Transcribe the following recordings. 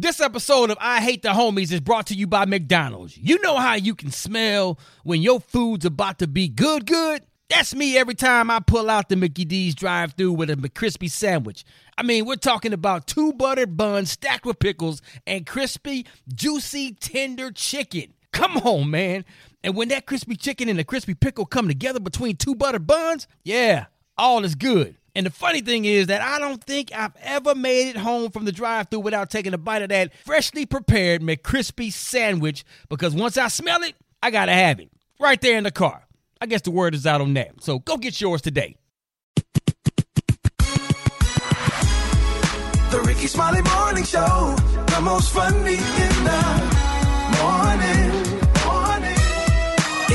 This episode of I Hate the Homies is brought to you by McDonald's. You know how you can smell when your food's about to be good, good? That's me every time I pull out the Mickey D's drive through with a McCrispy sandwich. I mean, we're talking about two buttered buns stacked with pickles and crispy, juicy, tender chicken. Come on, man. And when that crispy chicken and the crispy pickle come together between two buttered buns, yeah, all is good. And the funny thing is that I don't think I've ever made it home from the drive through without taking a bite of that freshly prepared McCrispy sandwich because once I smell it, I gotta have it right there in the car. I guess the word is out on that. So go get yours today. The Rickey Smiley Morning Show, the most funny in the morning.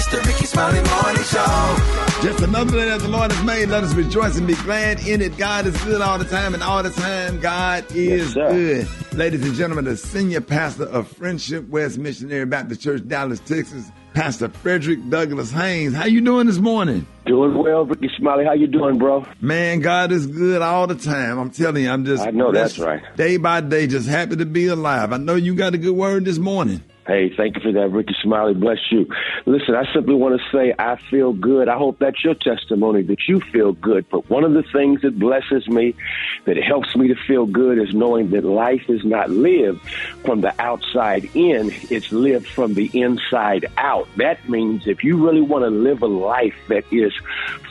It's the Rickey Smiley Morning Show. Just another day that the Lord has made. Let us rejoice and be glad in it. God is good all the time, and all the time, God is Yes, good. Ladies and gentlemen, the senior pastor of Friendship West Missionary Baptist Church, Dallas, Texas, Pastor Frederick Douglass Haynes. How you doing this morning? Doing well, Rickey Smiley. How you doing, bro? Man, God is good all the time. I'm telling you, I'm just I know that's right. Day by day, just happy to be alive. I know you got a good word this morning. Hey, thank you for that, Rickey Smiley. Bless you. Listen, I simply want to say I feel good. I hope that's your testimony that you feel good. But one of the things that blesses me, that helps me to feel good, is knowing that life is not lived from the outside in, it's lived from the inside out. That means if you really want to live a life that is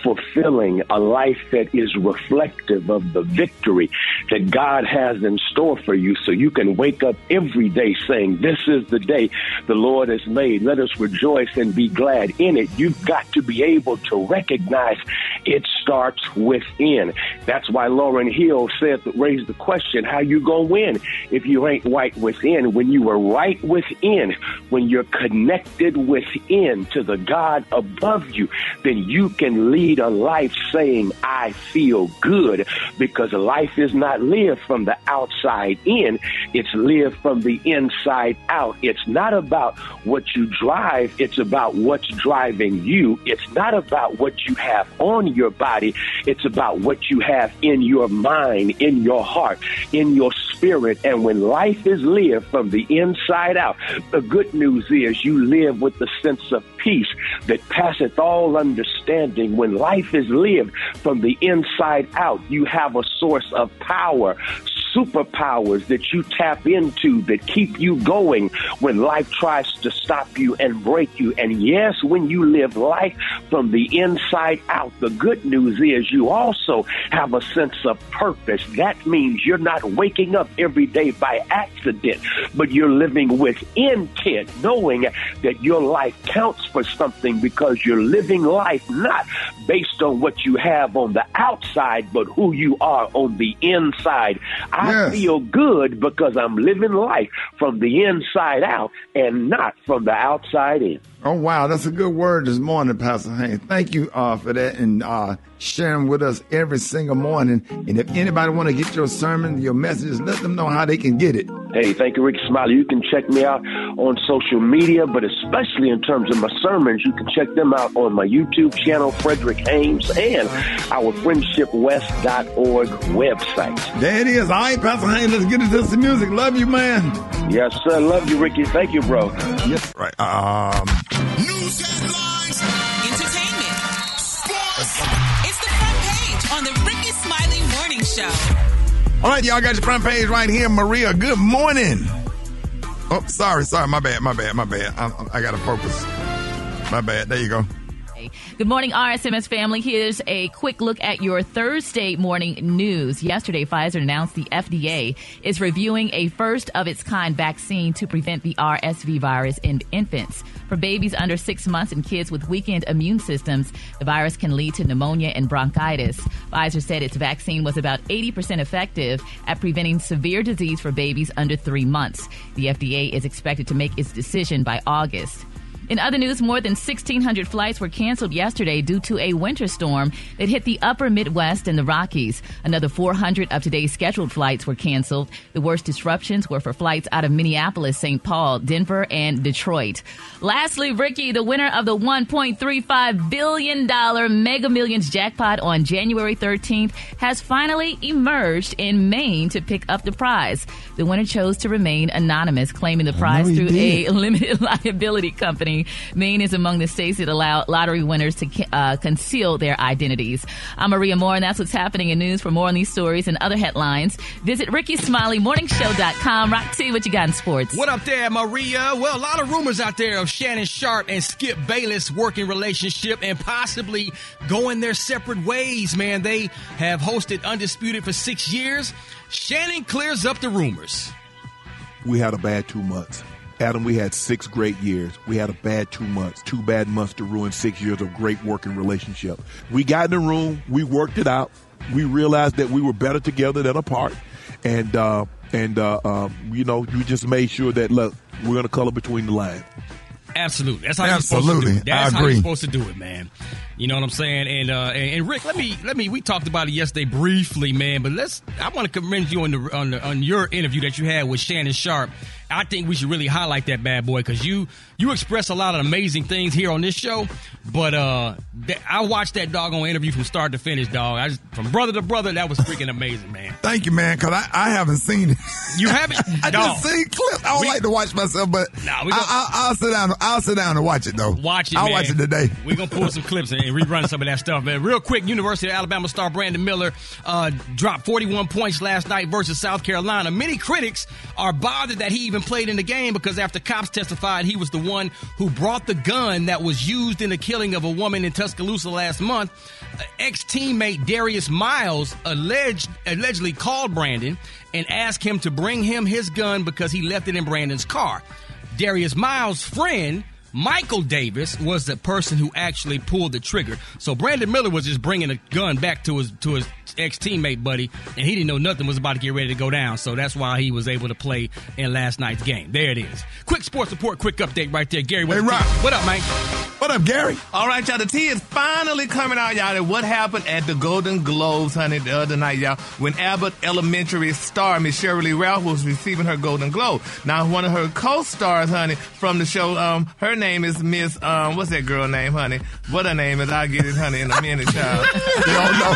fulfilling, a life that is reflective of the victory that God has in store for you, so you can wake up every day saying, This is the day the Lord has made. Let us rejoice and be glad in it. You've got to be able to recognize it starts within. That's why Lauryn Hill said, raised the question, how you gonna win if you ain't right within? When you are right within, when you're connected within to the God above you, then you can lead a life saying, I feel good because life is not lived from the outside in. It's lived from the inside out. It's not about what you drive. It's about what's driving you. It's not about what you have on your body. It's about what you have in your mind, in your heart, in your spirit. And when life is lived from the inside out, the good news is you live with the sense of peace that passeth all understanding. When life is lived from the inside out, you have a source of power, superpowers that you tap into that keep you going when life tries to stop you and break you. And yes, when you live life from the inside out, the good news is you also have a sense of purpose. That means you're not waking up every day by accident, but you're living with intent, knowing that your life counts for something because you're living life not based on what you have on the outside, but who you are on the inside. Yes. feel good because I'm living life from the inside out and not from the outside in. Oh wow, that's a good word this morning, Pastor Haynes. Thank you uh, for that and uh, sharing with us every single morning. And if anybody want to get your sermon, your messages, let them know how they can get it. Hey, thank you, Rickey Smiley. You can check me out on social media, but especially in terms of my sermons, you can check them out on my YouTube channel, Frederick Haynes, and our friendshipwest.org website. There it is. All right, Pastor Haynes, let's get into some music. Love you, man. Yes, sir. Love you, Rickey. Thank you, bro. Yes, right. Um, News headlines. entertainment, sports. It's the front page on the Rickey Smiley Morning Show. all right, y'all got your front page right here. Maria, good morning. Oh, sorry, sorry. My bad, my bad, my bad. I, I got to focus. My bad. There you go. Good morning, RSMS family. Here's a quick look at your Thursday morning news. Yesterday, Pfizer announced the FDA is reviewing a first of its kind vaccine to prevent the RSV virus in infants. For babies under six months and kids with weakened immune systems, the virus can lead to pneumonia and bronchitis. Pfizer said its vaccine was about 80% effective at preventing severe disease for babies under three months. The FDA is expected to make its decision by August. In other news, more than 1,600 flights were canceled yesterday due to a winter storm that hit the upper Midwest and the Rockies. Another 400 of today's scheduled flights were canceled. The worst disruptions were for flights out of Minneapolis, St. Paul, Denver, and Detroit. Lastly, Rickey, the winner of the $1.35 billion Mega Millions jackpot on January 13th, has finally emerged in Maine to pick up the prize. The winner chose to remain anonymous, claiming the prize through did. a limited liability company. Maine is among the states that allow lottery winners to uh, conceal their identities. I'm Maria Moore, and that's what's happening in news. For more on these stories and other headlines, visit RickeySmileyMorningShow.com. Rock T, what you got in sports? What up there, Maria? Well, a lot of rumors out there of Shannon Sharpe and Skip Bayless working relationship and possibly going their separate ways, man. They have hosted Undisputed for six years. Shannon clears up the rumors. we had a bad two months. Adam, we had six great years. We had a bad two months. Two bad months to ruin six years of great working relationship. We got in the room. We worked it out. We realized that we were better together than apart. And, uh, and, uh, um, you know, you just made sure that, look, we're going to color between the lines. Absolutely. That's how you're supposed to do it. That's I how you're agree. supposed to do it, man. You know what I'm saying? And uh and, and Rick, let me let me we talked about it yesterday briefly, man, but let's I want to commend you on the on the on your interview that you had with Shannon Sharpe. I think we should really highlight that bad boy because you you express a lot of amazing things here on this show. But uh that, I watched that doggone interview from start to finish, dog. I just, from brother to brother, that was freaking amazing, man. Thank you, man, because I, I haven't seen it. You haven't? I Dog. just seen clips. I don't We- like to watch myself, but Nah, we I, gon- I, I'll sit down. I'll sit down and watch it though. Watch it, I'll man. watch it today. We're gonna pull some clips and, and rerun some of that stuff, man. Real quick, University of Alabama star Brandon Miller uh, dropped 41 points last night versus South Carolina. Many critics are bothered that he even played in the game because after cops testified he was the one who brought the gun that was used in the killing of a woman in Tuscaloosa last month. Uh, Ex-teammate Darius Miles alleged allegedly called Brandon and asked him to bring him his gun because he left it in Brandon's car. Darius Miles' friend, Michael Davis, was the person who actually pulled the trigger. So Brandon Miller was just bringing a gun back to his to his ex teammate buddy, and he didn't know nothing was about to get ready to go down. So that's why he was able to play in last night's game. There it is. Quick sports report, quick update right there, Gary. What's Hey, the Rock. tea? What up, man? What up, Gary? All right, y'all. The tea is finally coming out, y'all. And what happened at the Golden Globes, honey, the other night, y'all, when Abbott Elementary star Miss Shirley Ralph was receiving her Golden Globe. Now, one of her co-stars, honey, from the show, um, her name is Miss, um, what's that girl name, honey? What her name is? I'll get it, honey, in a minute, child. You don't know.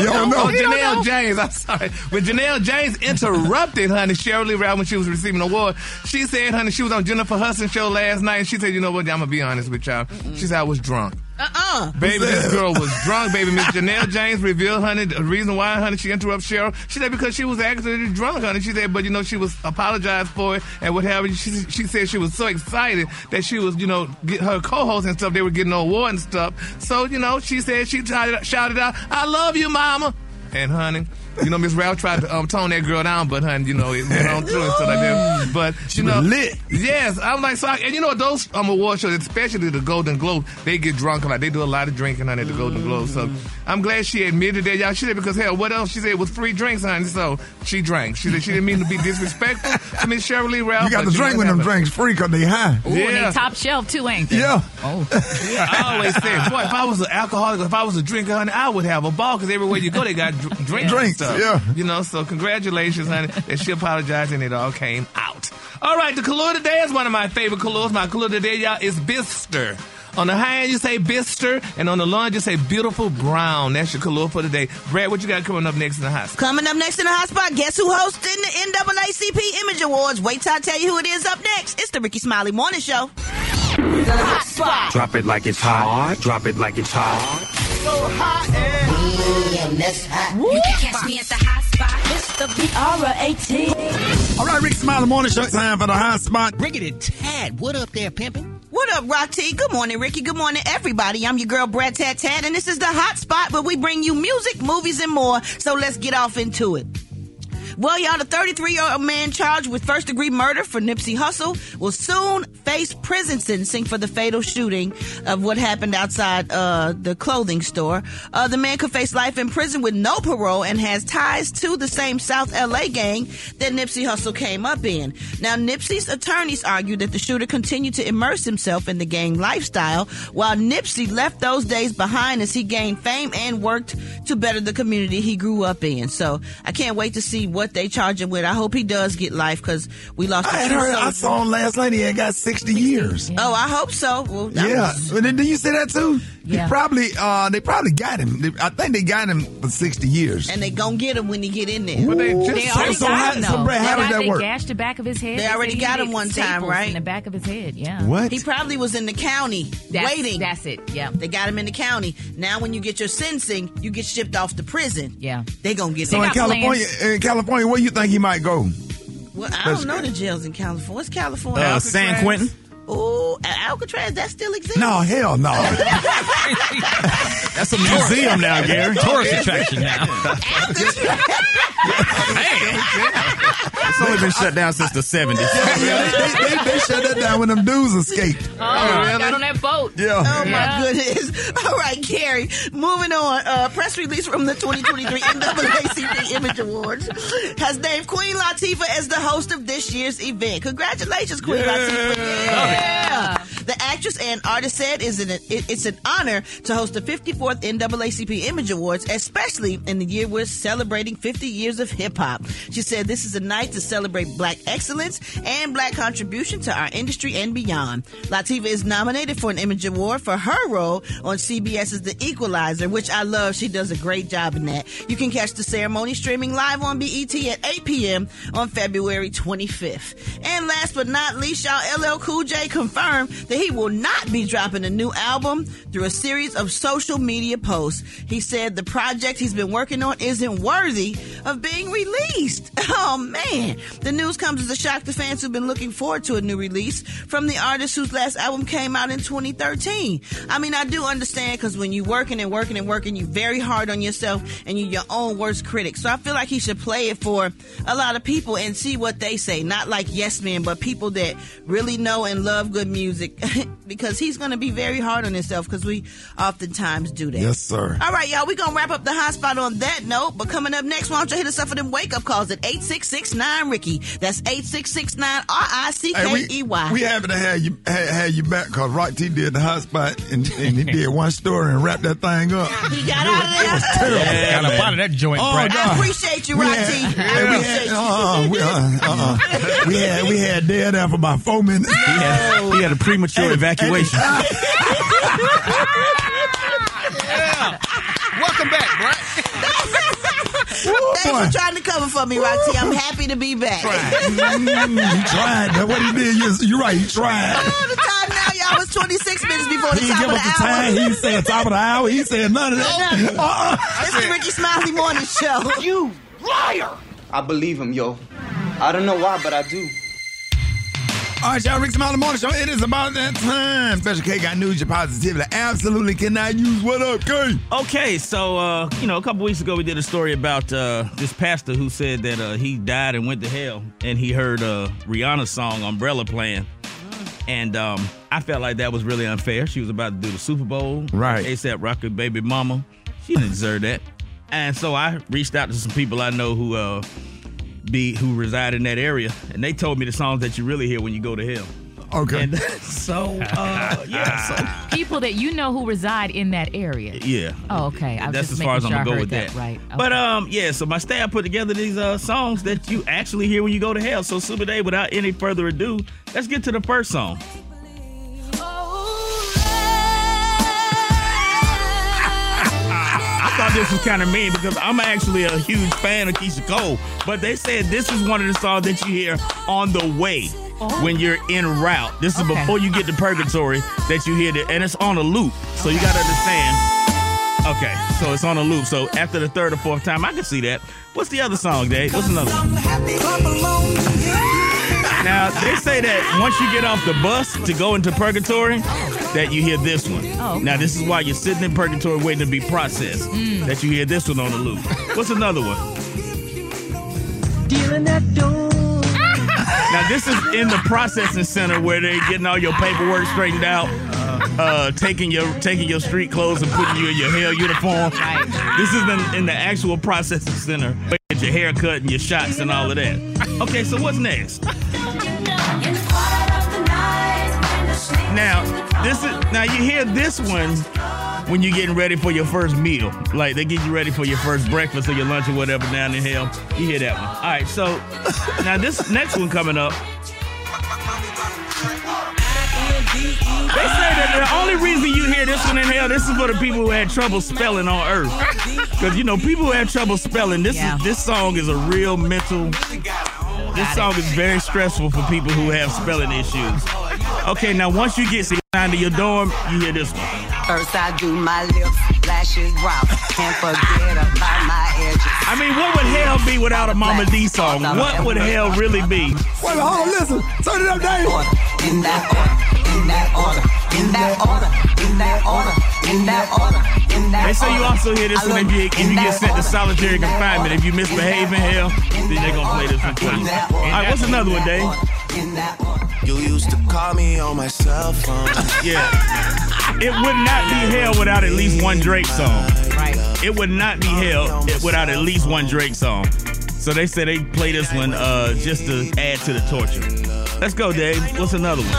You don't Oh, know. Oh, Janelle James. I'm sorry. When Janelle James interrupted, honey, Shirley Ralph when she was receiving an award, she said, honey, she was on Jennifer Hudson show last night, and she said, you know what, I'm gonna be honest with y'all. She said I was drunk. Uh-uh. Baby, this girl was drunk, baby. Miss Janelle James revealed, honey, the reason why, honey, she interrupted Cheryl. She said because she was actually drunk, honey. She said, but you know, she was apologized for it and what have you. She, she said she was so excited that she was, you know, get her co-host and stuff. They were getting an award and stuff. So, you know, she said she shouted, shouted out, "I love you, mama." And honey, you know, Miss Ralph tried to um, tone that girl down, but honey, you know, it went on through and stuff like that. But you was know, lit. Yes, I'm like, so I, and you know, those um, award shows, especially the Golden Globe, they get drunk. Like they do a lot of drinking on at the Golden Globe. So I'm glad she admitted that, y'all. She said because hell, what else? She said it was free drinks, honey. So she drank. She said she didn't mean to be disrespectful to Miss Shirley Ralph. You got but to drink when them happened. drinks free because they high. Ooh, and Yeah. they top shelf too, ain't they? Yeah. Oh, I always said, boy, if I was an alcoholic, if I was a drinker, honey, I would have a ball because everywhere you go, they got dr- drinks. and Drinks, stuff. yeah. You know, so congratulations, honey, that she apologized and it all came out. All right, the color today is one of my favorite colors. My color today, y'all, is Bister. On the high end, you say Bister, and on the low end, you say beautiful brown. That's your color for today. Brat, what you got coming up next in the house? Coming up next in the hot spot, guess who hosting the NAACP Image Awards? Wait till I tell you who it is up next. It's the Rickey Smiley Morning Show. The hot spot. Drop it like it's hot. Drop it like it's hot. You can catch me at the hot spot. It's the B-R-A-T. All right, Rick Smiley Morning Show. Time for the hot spot. Bring it in, Tad. What up there, pimpin'? What up, Rock T? Good morning, Rickey. Good morning, everybody. I'm your girl, Brat Tat Tat, and this is the hot spot where we bring you music, movies, and more. So let's get off into it. Well, y'all, the 33 year old man charged with first degree murder for Nipsey Hussle will soon face prison sentencing for the fatal shooting of what happened outside uh, the clothing store. Uh, the man could face life in prison with no parole and has ties to the same South LA gang that Nipsey Hussle came up in. Now, Nipsey's attorneys argue that the shooter continued to immerse himself in the gang lifestyle while Nipsey left those days behind as he gained fame and worked to better the community he grew up in. So I can't wait to see what they charge him with. I hope he does get life because we lost. I a had heard, I saw him last night. He had got 60 years. Oh, I hope so. Well, Yeah, was- but then did you say that too? Yeah. He probably, uh, they probably got him. They- I think they got him for sixty years. and they gonna get him when he get in there. But they just- They So- already so got how- him, so though. Brat, how did got- that work? They gashed the back of his head. They already said got him one time, right? In the back of his head, yeah. What? He probably was in the county That's- waiting. That's it. Yeah. They got him in the county. Now, when you get your sentencing, you get shipped off to prison. Yeah. They gonna get So him. in California, in California, where you think he might go? Well, I don't know the jails in California. What's California? Uh, San Quentin? Oh, Alcatraz, that still exists? No, hell no. That's a museum now, Gary. Tourist attraction now. It's only been shut down since the 70s. yeah, they, they, they, they shut that down when them dudes escaped. Oh, I got on that boat. Yeah. Oh my Yeah. goodness! All right, Gary. Moving on. Uh, press release from the 2023 NAACP Image Awards has named Queen Latifah as the host of this year's event. Congratulations, Queen Latifah! Yeah. The actress and artist said is an, it, it's an honor to host the 54th NAACP Image Awards, especially in the year we're celebrating 50 years of hip hop. She said this is a night to celebrate black excellence and black contribution to our industry and beyond. Latifah is nominated for an Image Award for her role on CBS's The Equalizer, which I love. She does a great job in that. You can catch the ceremony streaming live on BET at 8 p.m. on February 25th. And last but not least, y'all, LL Cool J confirmed that he will not be dropping a new album through a series of social media posts. He said the project he's been working on isn't worthy of being released. Oh man. The news comes as a shock to fans who've been looking forward to a new release from the artist whose last album came out in 2013. I mean, I do understand because when you're working and working and working, you're very hard on yourself and you're your own worst critic. So I feel like he should play it for a lot of people and see what they say. Not like yes men, but people that really know and love good music because he's going to be very hard on himself because we oftentimes do that. Yes, sir. All right, y'all, we're going to wrap up the hot spot on that note. But coming up next, why don't you hit us up for them wake up calls at 8669 Rickey. That's 8669 R I C Hey, we, E Y. we happy to have you have, have you back because Rock T did the hot spot and, and he did one story and wrapped that thing up. He got out of there. Got up out of that joint, Oh, Brat. God. I appreciate you, We Rock had- T. hey, we appreciate had, you. uh, we, uh, we had we had dead there for about four minutes. He had, he had a premature evacuation. yeah. Welcome back, Brat. Thanks for trying to cover for me, Rock T. I'm happy to be back. Mm, he tried. That's what he did. You're, you're right. He tried. Oh, the time now, y'all, was 26 minutes before the He top give of us the the hour. time. He said top of the hour. He said none of that. Uh-uh. It's the Rickey Smiley Morning Show. You liar! I believe him, yo. I don't know why, but I do. All right, y'all. Rick Smiley Morning Show. It is about that time. Special K got news. Your positivity absolutely cannot use. What up, K? Okay, so uh, you know, a couple weeks ago we did a story about uh, this pastor who said that uh, he died and went to hell, and he heard uh, Rihanna's song "Umbrella" playing, and um, I felt like that was really unfair. She was about to do the Super Bowl, Right. ASAP Rocky, baby mama. She didn't deserve that, and so I reached out to some people I know who uh, be who reside in that area, and they told me the songs that you really hear when you go to hell. Okay. And so, uh, yeah, so People that you know who reside in that area. yeah. Oh, okay. I That's just as far as I'm gonna go with heard that. Right. But um, yeah. So my staff put together these uh songs that you actually hear when you go to hell. So Super Day, without any further ado, let's get to the first song. Thought this was kind of mean because I'm actually a huge fan of Keyshia Cole, but they said this is one of the songs that you hear on the way oh. when you're en route. This is Okay. before you get to Purgatory that you hear it, and it's on a loop. So you got to understand. Okay, so it's on a loop. So after the third or fourth time, I can see that. What's the other song, Dave? What's another one? Now they say that once you get off the bus to go into purgatory, that you hear this one. Oh, okay. Now this is why you're sitting in purgatory waiting to be processed. That you hear this one on the loop. What's another one? dealing that. Now this is in the processing center where they're getting all your paperwork straightened out, uh, taking your taking your street clothes and putting you in your hair uniform. This is in, in the actual processing center. where Get your hair cut and your shots and all of that. Okay, so what's next? Now this is now you hear this one when you're getting ready for your first meal. Like they get you ready for your first breakfast or your lunch or whatever down in hell. You hear that one. All right, so now this next one coming up. They say that the only reason you hear this one in hell, this is for the people who had trouble spelling on Earth. Because you know, people who have trouble spelling, this Yeah. is this song is a real mental. This song is very stressful for people who have spelling issues. Okay, now once you get down to your dorm, you hear this one. First I do my lips, lashes drop, can't forget about my edges. I mean, what would hell be without a Mama D song? What would hell really be? Wait, hold on, listen. Turn it up, Dave. In that order, in that order, in that order, in that order, in that order, They say you also hear this one if you, if you get sent to solitary confinement. If you misbehave in hell, then they're gonna play this one for you. All right, what's another one, Dave? You used to call me on my cell phone. Yeah. It would not be hell without at least one Drake song. Right. It would not be hell without at least one Drake song. So they said they play this one uh, just to add to the torture. Let's go, Dave. What's another one?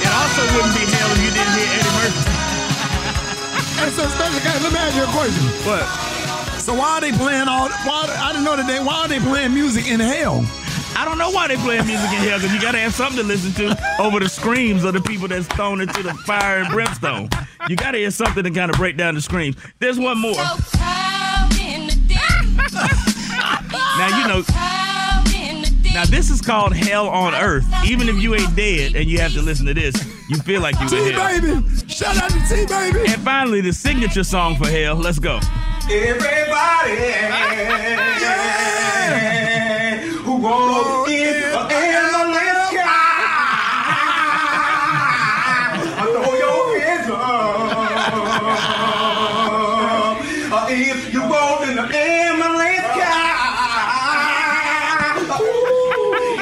It also wouldn't be hell if you didn't hear Eddie Murphy. Hey, so special guys, let me ask you a question. What? So why are they playing all? Why I didn't know that they. Why are they playing music in hell? I don't know why they playing music in hell because you gotta have something to listen to over the screams of the people that's thrown into the fire and brimstone. You gotta hear something to kind of break down the screams. There's one more. now you know. Now this is called Hell on Earth. Even if you ain't dead and you have to listen to this, you feel like you in hell. T baby, shout out to T baby. And finally, the signature song for Hell. Let's go. Everybody who won't in the endless sky. Throw your hands up. Uh, if you want in the endless sky.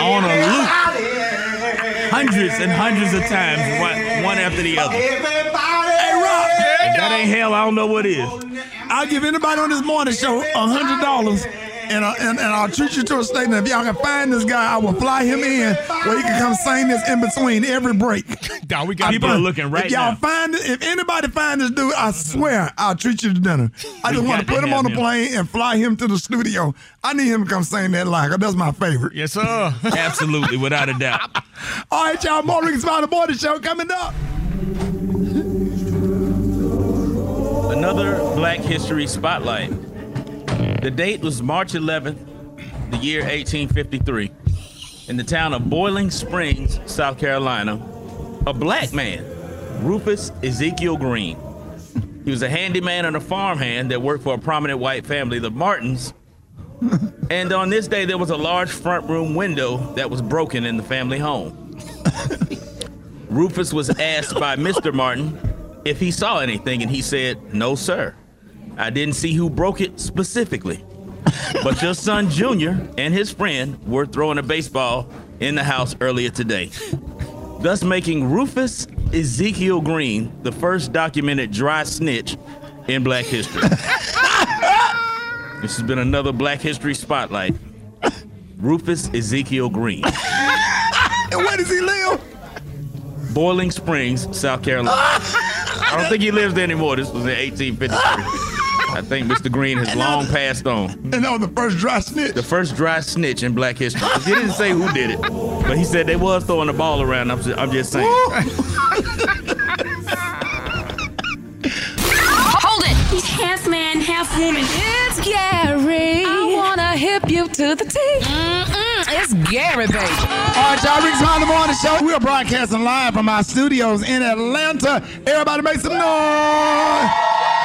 On a loop. Hundreds and hundreds of times, one, one after the other. Hey, Rock. That ain't hell, I don't know what is. I'll give anybody on this morning show a hundred dollars. And, uh, and, and I'll treat you to a steak. And if y'all can find this guy, I will fly him in where he can come sing this in between every break. Dog, we got People are looking right if y'all now. find it, if anybody find this dude, I swear I'll treat you to dinner. I just want to put him on have the plane and fly him to the studio. I need him to come sing that live. 'cause That's my favorite. Yes, sir. Absolutely, without a doubt. All right, y'all. More Ricky Smiley Morning Show coming up. Another Black History Spotlight. The date was March 11th, the year 1853. In the town of Boiling Springs, South Carolina, a black man, Rufus Ezekiel Green. He was a handyman and a farmhand that worked for a prominent white family, the Martins. and on this day, there was a large front room window that was broken in the family home. Rufus was asked by Mr. Martin if he saw anything, and he said, No, sir. I didn't see who broke it specifically. But your son Junior and his friend were throwing a baseball in the house earlier today, thus making Rufus Ezekiel Green the first documented dry snitch in Black history. this has been another Black History Spotlight. Rufus Ezekiel Green. And where does he live? Boiling Springs, South Carolina. I don't think he lives there anymore. This was in 1853. I think Mr. Green has long passed on. And that was the first dry snitch. The first dry snitch in Black history. He didn't say who did it, but he said they was throwing the ball around. I'm just, I'm just saying. Hold it! He's half man, half woman. It's Gary. I wanna hip you to the T. Mm-mm, it's Gary, baby. All right, y'all. Rick's Rickey Smiley Morning Show. We are broadcasting live from our studios in Atlanta. Everybody make some noise.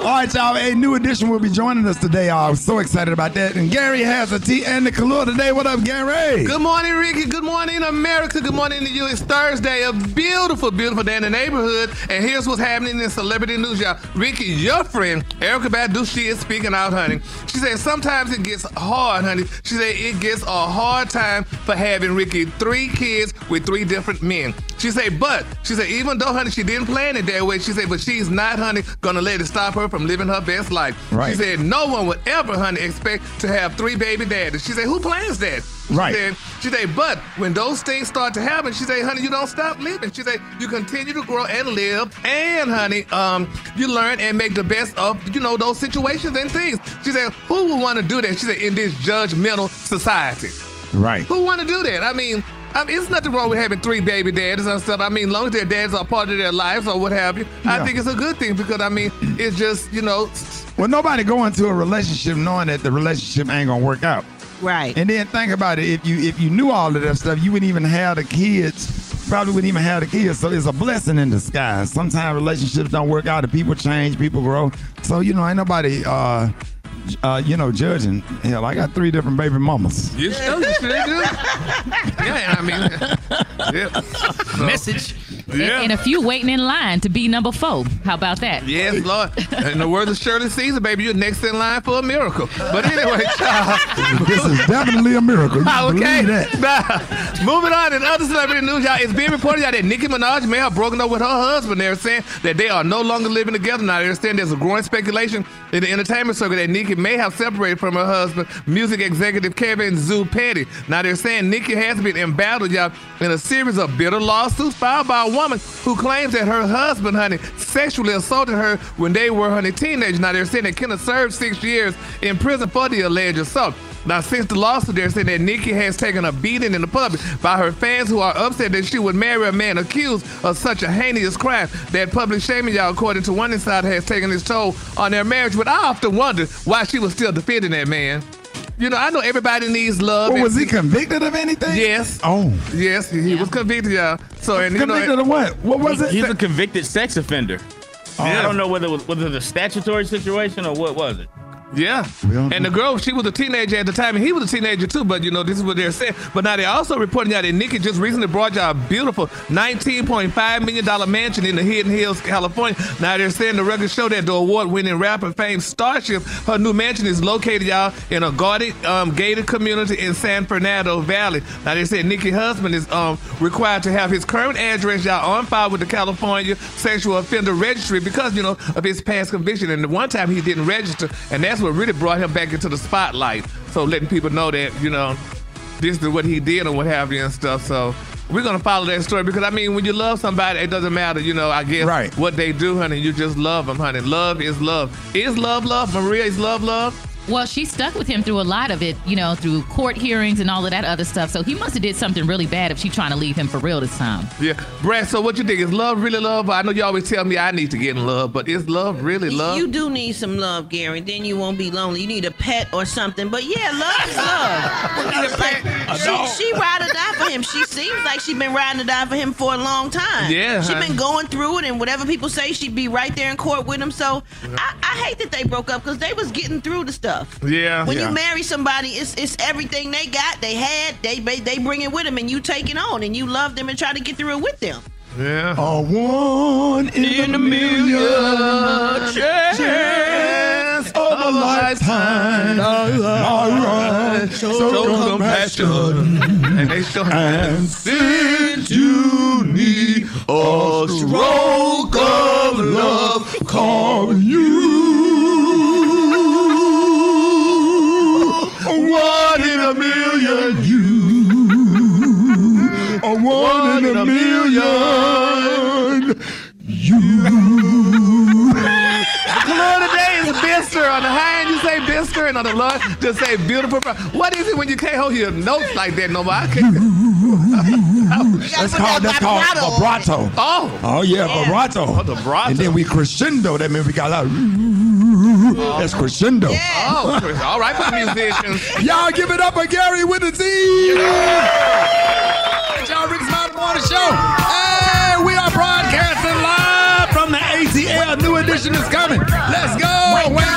All right, y'all. A new edition will be joining us today. I'm so excited about that. And Gary has a tea and the Kalua today. What up, Gary? Good morning, Rickey. Good morning, America. Good morning to you. It's Thursday, a beautiful, beautiful day in the neighborhood. And here's what's happening in celebrity news, y'all. Rickey, your friend, Erykah Badu, she is speaking out, honey. She said sometimes it gets hard, honey. She said it gets a hard time for having Rickey three kids with three different men. She said, but she said, even though, honey, she didn't plan it that way, she said, but she's not, honey, gonna let it stop her from living her best life. Right. She said, no one would ever, honey, expect to have three baby daddies. She said, who plans that? She Right. said, she said, but when those things start to happen, she said, honey, you don't stop living. She said, you continue to grow and live, and honey, um, you learn and make the best of, you know, those situations and things. She said, who would want to do that? She said, in this judgmental society. Right. Who want to do that? I mean, I mean, it's nothing wrong with having three baby daddies and stuff. I mean, long as their dads are part of their lives or what have you, I think it's a good thing because I mean, it's just you know, Well, nobody go into a relationship knowing that the relationship ain't gonna work out. Right. And then think about it. If you if you knew all of that stuff, you wouldn't even have the kids. Probably wouldn't even have the kids. So it's a blessing in disguise. Sometimes relationships don't work out. And people change. People grow. So you know, ain't nobody. Uh, uh, you know, judging. Hell, I got three different baby mamas. you sure, you sure do. yeah, I mean, yeah. So- Message. Yeah. And, and a few waiting in line to be number four. How about that? Yes, Lord. In the words of Shirley Caesar, baby, you're next in line for a miracle. But anyway, child. This is definitely a miracle. You Okay. that. Now, moving on in other celebrity news, y'all. It's being reported y'all that Nicki Minaj may have broken up with her husband. They're saying that they are no longer living together now. They're saying there's a growing speculation in the entertainment circle that Nicki may have separated from her husband, music executive Kevin Zoo Petty. Now they're saying Nicki has been embattled, y'all, in a series of bitter lawsuits filed by a woman who claims that her husband, honey, sexually assaulted her when they were, honey, teenagers. Now they're saying that served six years in prison for the alleged assault. Now, since the lawsuit, they're saying that Nicki has taken a beating in the public by her fans who are upset that she would marry a man accused of such a heinous crime. That public shaming, y'all, according to one insider, has taken its toll on their marriage. But I often wonder why she was still defending that man. You know, I know everybody needs love. Well, was he convicted of anything? Yes. Oh. Yes, he, he was convicted, y'all. So, and you know, Convicted of what? What was it? He's a convicted sex offender. Oh. I don't know whether it was whether it was a statutory situation or what was it. Yeah. And the girl, she was a teenager at the time, and he was a teenager too. But you know, this is what they're saying. But now they're also reporting out that Nicki just recently brought y'all a beautiful $19.5 million mansion in the Hidden Hills, California. Now they're saying the records show that the award-winning rapper fame Starship, her new mansion is located, y'all, in a guarded, um, gated community in San Fernando Valley. Now they said Nicki's husband is um, required to have his current address, y'all, on file with the California Sexual Offender Registry because, you know, of his past conviction. And the one time he didn't register, and that's what really brought him back into the spotlight. So letting people know that, you know, this is what he did and what have you and stuff. So we're gonna follow that story because I mean, when you love somebody, it doesn't matter, you know. I guess Right. what they do, honey. You just love them, honey. Love is love. Is love love? Maria is love love. Well, she stuck with him through a lot of it, you know, through court hearings and all of that other stuff. So he must have did something really bad if she's trying to leave him for real this time. Yeah, Brat. So what you think is love really love? I know you always tell me I need to get in love, but is love really love? You do need some love, Gary. Then you won't be lonely. You need a pet or something. But yeah, love is love. Like, she, she ride or die for him. She seems like she's been riding or die for him for a long time. Yeah, She honey. been going through it, and whatever people say, she'd be right there in court with him. So I, I hate that they broke up because they was getting through the stuff. Yeah. When Yeah. you marry somebody, it's it's everything they got, they had, they they, they bring it with them, and you take it on, and you love them and try to get through it with them. Yeah. A one in, a million chance of a lifetime. All right, so compassion. and they still And since you need a stroke of love, call you. One in a million, you. A one in a million, you. The color today is Bister. On the high end, you say Bister, and on the low, just say beautiful. Fro- What is it when you can't hold your notes like that no more? I can't. That's called that's called vibrato. Oh. Oh yeah, vibrato. Oh, the vibrato. And then we crescendo. That means we got a lot. That's crescendo. Oh, all right for the musicians. Y'all give it up for Gary with the Z. Y'all Rick's Mountain Morning Show. Hey, we are broadcasting live from the ATL. New edition is coming. Let's go. This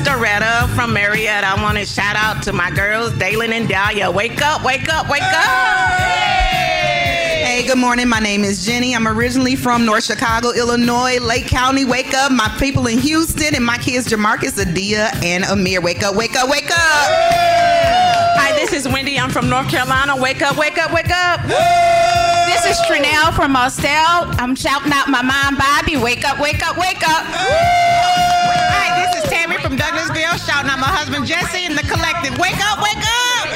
is Doretta from Marietta. I want to shout out to my girls, Dalen and Dahlia. Wake up, wake up, wake up. Hey, good morning. My name is Jenny. I'm originally from North Chicago, Illinois, Lake County. Wake up. My people in Houston and my kids, Jamarcus, Adia, and Amir. Wake up, wake up, wake up. Hi, this is Wendy. I'm from North Carolina. Wake up, wake up, wake up. This is Trinell from Austell. I'm shouting out my mom, Bobby. Wake up, wake up, wake up. Douglasville, shouting out my husband Jesse and the collective. Wake up, wake up!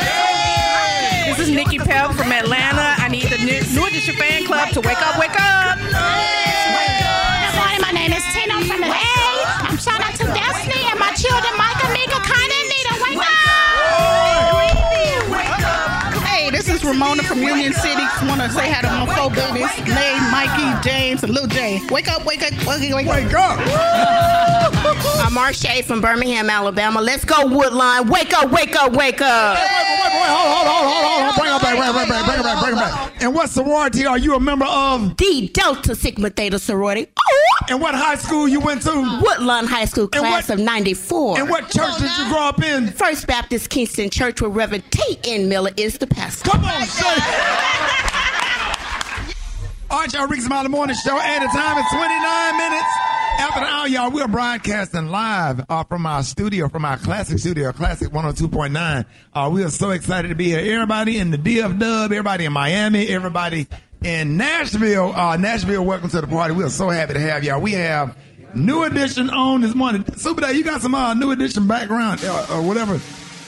This is Nikki Pell from Atlanta. I need the new, new edition fan club to wake up, wake up. Good morning. My name is Tina from the A. I'm shouting out to Destiny and my children, Micah, Mika, Kind, and Nita. Wake up! Hey, this is Ramona from Union City. Want to say hi to my four babies, Nay, Mikey, James, and Lil J. Wake up, wake up, wake up, wake up. Wake up. I'm Marsha from Birmingham, Alabama. Let's go, Woodlawn. Wake up, wake up, wake up. Wait, hold, hold, hold, hold, hold, hold. Bring it back, bring it back, bring it back, bring it back, bring it back. And what sorority are you a member of? The Delta Sigma Theta sorority. And what high school you went to? Woodlawn High School, class what- of 94. And what church did you grow up in? First Baptist Kingston Church where Reverend T.N. Miller is the pastor. Come on, say All right, y'all, Rickey Smiley Morning Show. And the time is 29 minutes after the hour, y'all. We're broadcasting live uh, from our studio, from our classic studio, Classic 102.9. Uh, we are so excited to be here. Everybody in the DF Dub, everybody in Miami, everybody in Nashville. Uh, Nashville, welcome to the party. We are so happy to have y'all. We have New Edition on this morning. Super Day, you got some uh, New Edition background uh, or whatever.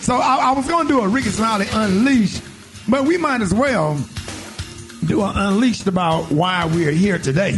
So I, I was going to do a Rickey Smiley Unleashed, but we might as well do an unleashed about why we're here today.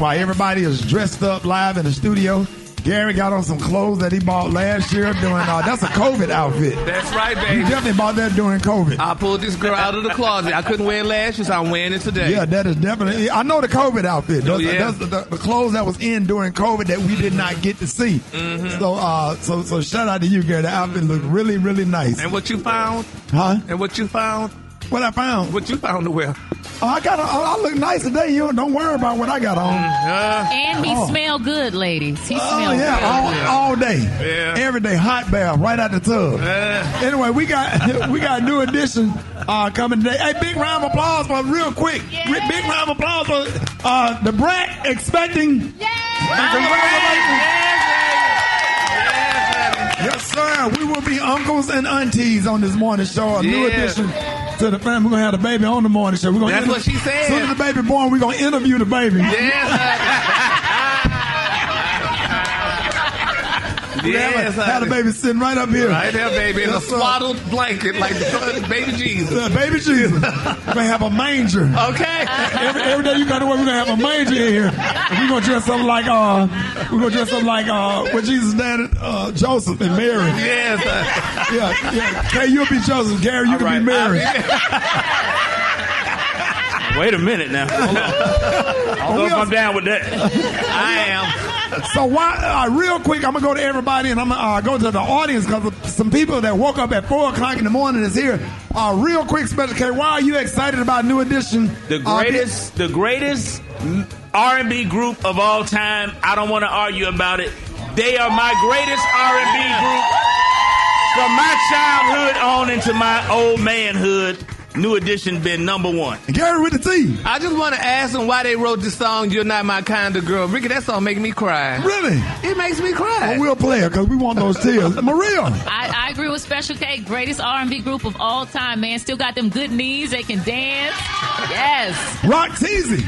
Why everybody is dressed up live in the studio. Gary got on some clothes that he bought last year doing uh, that's a COVID outfit. That's right, baby. You baby. definitely bought that during COVID. I pulled this girl out of the closet. I couldn't wear it last year, so I'm wearing it today. Yeah, that is definitely. I know the COVID outfit. Oh, That's, yeah. that's the, the clothes that was in during COVID that we did not get to see. Mhm. So, uh, so, so shout out to you, Gary. The outfit looked really, really nice. And what you found? Huh? And what you found? What I found? What you found to wear? Oh, I got. I, I look nice today. You don't worry about what I got on. And he Oh. smell good, ladies. He Oh smell yeah, good. all, all day, Yeah. every day, hot bath right out the tub. Anyway, we got we got a new edition uh, coming today. Hey, big round of applause for real quick. Ri- Big round of applause for uh, the brat expecting. Yes, sir. We will be uncles and aunties on this morning show. A new Yeah. To the family. We're gonna have the baby on the morning show. We're gonna That's inter- what she said. Soon as the baby born, we're gonna interview the baby. We Yes, a, have the baby sitting right up here. Right there, baby, in a Yes, sir. swaddled blanket like the baby Jesus. Uh, baby Jesus. We're gonna have a manger. Okay. Every, every day you go to work, we're gonna have a manger in here. We're gonna dress up like uh we're gonna dress up like uh what Jesus dad uh Joseph and Mary. Yes. Yeah, yeah. Hey, you'll be Joseph, Gary, you can be Mary. Wait a minute now. Hold on. I don't know if I'm down with that. I am. So why, uh, real quick, I'm gonna go to everybody and I'm gonna uh, go to the audience because some people that woke up at four o'clock in the morning is here. Uh, real quick, Special K, why are you excited about New Edition? The Uh, greatest, the greatest R&B group of all time. I don't want to argue about it. They are my greatest R&B group from my childhood on into my old manhood. New Edition been number one. Gary with the T. I just want to ask them why they wrote this song, You're Not My Kind of Girl. Rickey, that song making me cry. Really? It makes me cry. Well, we'll play it because we want those tears. Maria. I, I agree with Special K. Greatest R&B group of all time, man. Still got them good knees. They can dance. Yes. Rock Teasy.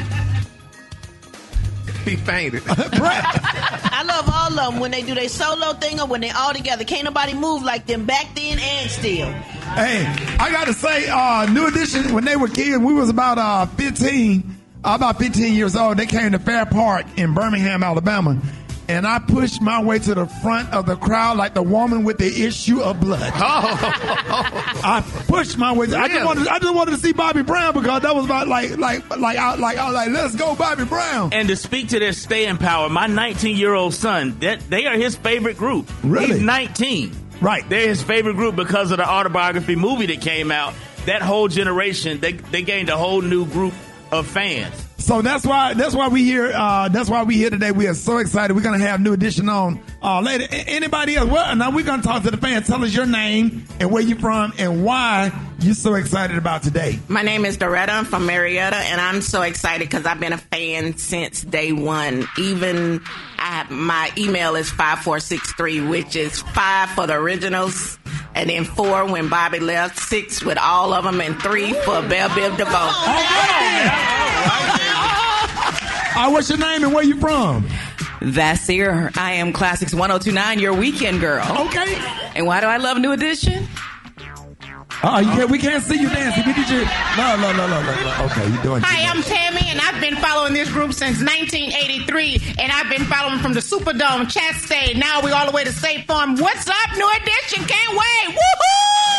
He fainted. I love all of them when they do their solo thing or when they all together. Can't nobody move like them back then and still. Hey, I got to say, uh, New Edition, when they were kids, we was about uh, 15, uh, about 15 years old. They came to Fair Park in Birmingham, Alabama. And I pushed my way to the front of the crowd like the woman with the issue of blood. Oh. I pushed my way. I just wanted. I just wanted to see Bobby Brown because that was about like, like, like, I, like, I was like, let's go, Bobby Brown. And to speak to their staying power, my 19 year old son, that they are his favorite group. Really? He's 19. Right. They're his favorite group because of the autobiography movie that came out. That whole generation, they they gained a whole new group of fans. So that's why that's why we here. Uh, that's why we here today. We are so excited. We're gonna have new edition on uh, later. A- Anybody else? Well, now we're gonna talk to the fans. Tell us your name and where you're from and why you're so excited about today. My name is Doretta. I'm from Marietta, and I'm so excited because I've been a fan since day one. Even I have, my email is five four six three, which is five for the originals, and then four when Bobby left, six with all of them, and three for Bell Biv DeVoe. Uh, what's your name and where you from? Vassir. I am Classics 1029, your weekend girl. Okay. And why do I love New Edition? Uh, you can't, we can't see you dancing. We need you. No, no, no, no, no. no. Okay, you're doing? Hi, I'm Tammy, and I've been following this group since 1983, and I've been following from the Superdome, Chastain. Now we all the way to State Farm. What's up, New Edition? Can't wait! Woohoo!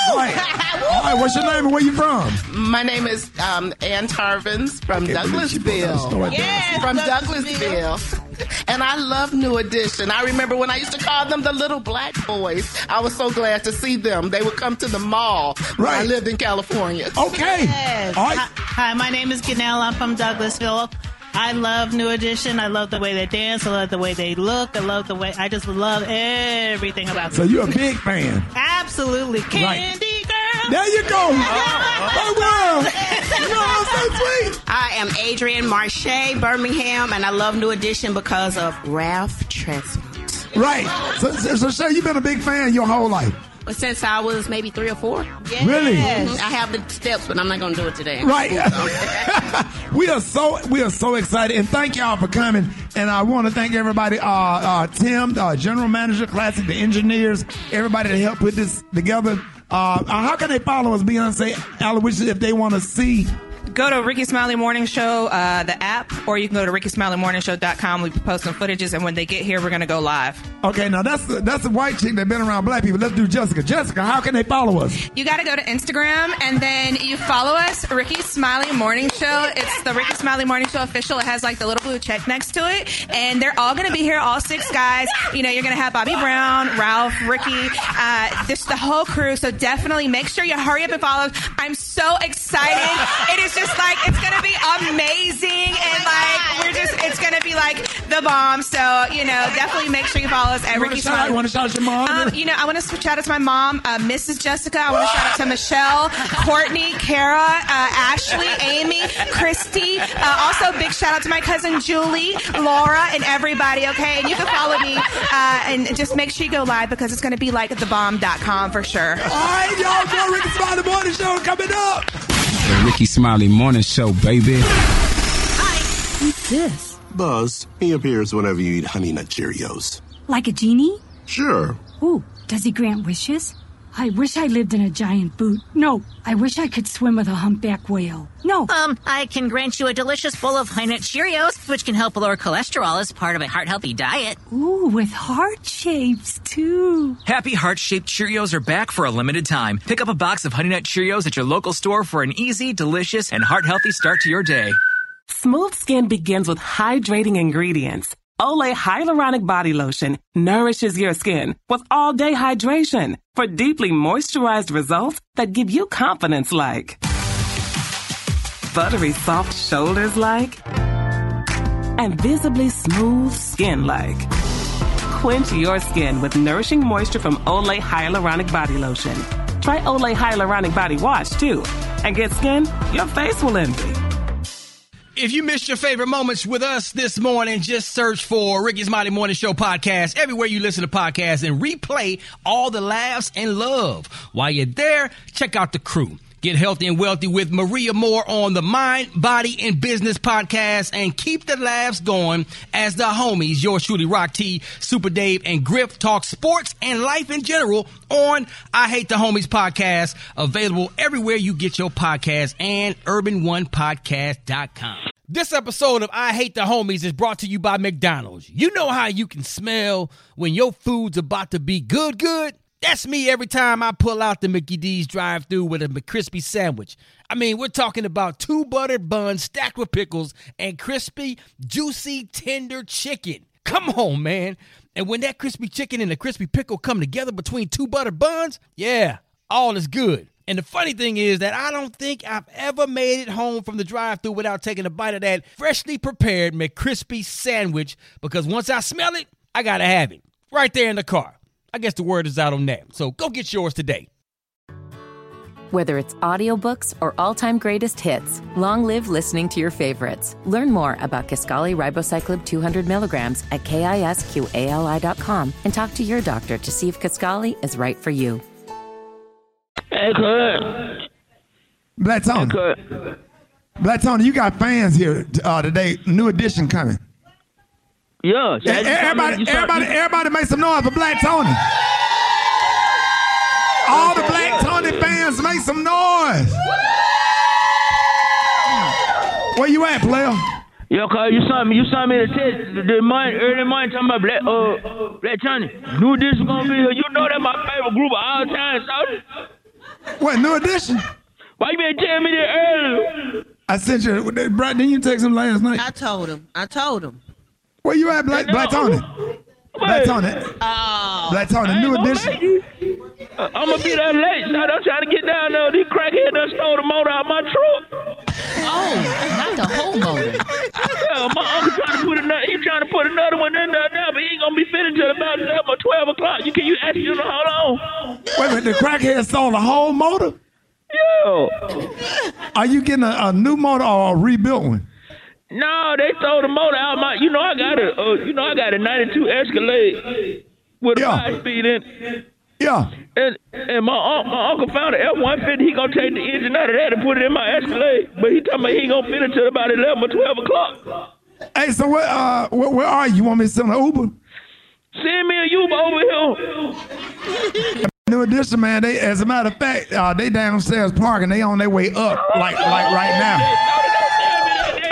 All right, what's your name and where you from? My name is um, Ann Tarvins from can't believe she broke out the story. Douglasville. Yes, from Douglasville. And I love New Edition. I remember when I used to call them the little black boys. I was so glad to see them. They would come to the mall when I lived in California. Okay. Yes. All right. Hi, hi, my name is Ganelle. I'm from Douglasville. I love New Edition. I love the way they dance. I love the way they look. I love the way. I just love everything about them. So you're a big fan. Absolutely, Candy Girl. There you go. Oh, oh, oh. oh wow. You know, so sweet. I am Adrian Marche, Birmingham, and I love New Edition because of Ralph Tresvant. Right. So, so, so Shay, you've been a big fan your whole life. Since I was maybe three or four. Really? Mhm. I have the steps, but I'm not going to do it today. Right. we are so we are so excited, and thank y'all for coming. And I want to thank everybody, uh, uh, Tim, uh, General Manager, Classic, the engineers, everybody that helped put this together. Uh, uh, how can they follow us, Beyonce, Alowishus, if they want to see? Go to Rickey Smiley Morning Show, uh, the app, or you can go to rickeysmileymorningshow.com. We post some footages, and when they get here, we're going to go live. Okay, now that's the, that's the white chick that's been around black people. Let's do Jessica. Jessica, how can they follow us? You got to go to Instagram and then you follow us, Rickey Smiley Morning Show. It's the Rickey Smiley Morning Show official. It has like the little blue check next to it. And they're all going to be here, all six guys. You know, you're going to have Bobby Brown, Ralph, Ricky, uh, just the whole crew. So definitely make sure you hurry up and follow. I'm so excited. it is just like, it's going to be amazing. And like, we're just, it's going to be like the bomb. So, you know, definitely make sure you follow us at You wanna Rickey shout out- Smiley. you wanna shout out your mom? Um, you know, I want to shout out to my mom, uh, Mrs. Jessica. I want to shout out to Michelle, Courtney, Kara, uh, Ashley, Amy, Christy. Uh, also, big shout out to my cousin Julie, Laura, and everybody. Okay, and you can follow me uh, and just make sure you go live because it's going to be like at thebomb.com for sure. All right, y'all, go Rickey Smiley Morning Show coming up. The Rickey Smiley Morning Show, baby. Who's this? Buzz, he appears whenever you eat Honey Nut Cheerios. Like a genie? Sure. Ooh, does he grant wishes? I wish I lived in a giant boot. No, I wish I could swim with a humpback whale. No. Um, I can grant you a delicious bowl of Honey Nut Cheerios, which can help lower cholesterol as part of a heart healthy diet. Ooh, with heart shapes too. Happy heart shaped Cheerios are back for a limited time. Pick up a box of Honey Nut Cheerios at your local store for an easy, delicious, and heart healthy start to your day. Smooth skin begins with hydrating ingredients. Olay Hyaluronic Body Lotion nourishes your skin with all day hydration for deeply moisturized results that give you confidence like buttery soft shoulders like and visibly smooth skin like. Quench your skin with nourishing moisture from Olay Hyaluronic Body Lotion. Try Olay Hyaluronic Body Wash too and get skin your face will envy. If you missed your favorite moments with us this morning, just search for Rickey Smiley Morning Show podcast everywhere you listen to podcasts and replay all the laughs and love. While you're there, check out the crew. Get healthy and wealthy with Maria More on the Mind, Body, and Business podcast and keep the laughs going as the homies, yours truly, Rock T, Super Dave, and Griff talk sports and life in general on I Hate the Homies podcast, available everywhere you get your podcast and urban1podcast.com. This episode of I Hate the Homies is brought to you by McDonald's. You know how you can smell when your food's about to be good, good? That's me every time I pull out the Mickey D's drive through with a McCrispy sandwich. I mean, we're talking about two buttered buns stacked with pickles and crispy, juicy, tender chicken. Come on, man. And when that crispy chicken and the crispy pickle come together between two buttered buns, yeah, all is good. And the funny thing is that I don't think I've ever made it home from the drive through without taking a bite of that freshly prepared McCrispy sandwich because once I smell it, I gotta have it. Right there in the car. I guess the word is out on that. So go get yours today. Whether it's audiobooks or all-time greatest hits, long live listening to your favorites. Learn more about Kisqali Ribociclib 200 milligrams at kisqali.com and talk to your doctor to see if Kisqali is right for you. Hey, Kurt. Black Tony. Black Tony, you got fans here uh, today. New edition coming. Yeah. Yeah, everybody, everybody, everybody make some noise for Black Tony. All the Black Tony fans make some noise. Where you at, player? Yo, cause you saw me, you saw me the text the, the morning, early morning talking about Black, uh, Black Tony. New edition gonna be here. You know that my favorite group of all time, so What, new edition? Why you been telling me that earlier? I sent you, Brat, didn't you text him last night? I told him. I told him. Where you at, Black, Black Tony? Black Tony. Oh. Black Tony, new edition. Uh, I'm gonna be there late, so I'm trying to get down there. These crackheads done stole the motor out my truck. Oh, not the whole motor. Yeah, my uncle trying to put another. He trying to put another one in there now, but he ain't gonna be finished till about 11 or 12 o'clock. You can you ask you to hold on? Wait a minute, the crackhead stole the whole motor? Yeah. Are you getting a, a new motor or a rebuilt one? No, they stole the motor out my. You know I got a. Uh, you know I got a '92 Escalade with a five speed in. Yeah. And and my un- my uncle found an F-150. He gonna take the engine out of that and put it in my Escalade. But he talking about he ain't gonna finish till about 11 or 12 o'clock. Hey, so where, uh, where, where are you? You want me to send an Uber? Send me a Uber over here. New edition, man. They, as a matter of fact, uh, they downstairs parking. They on their way up, like like right now.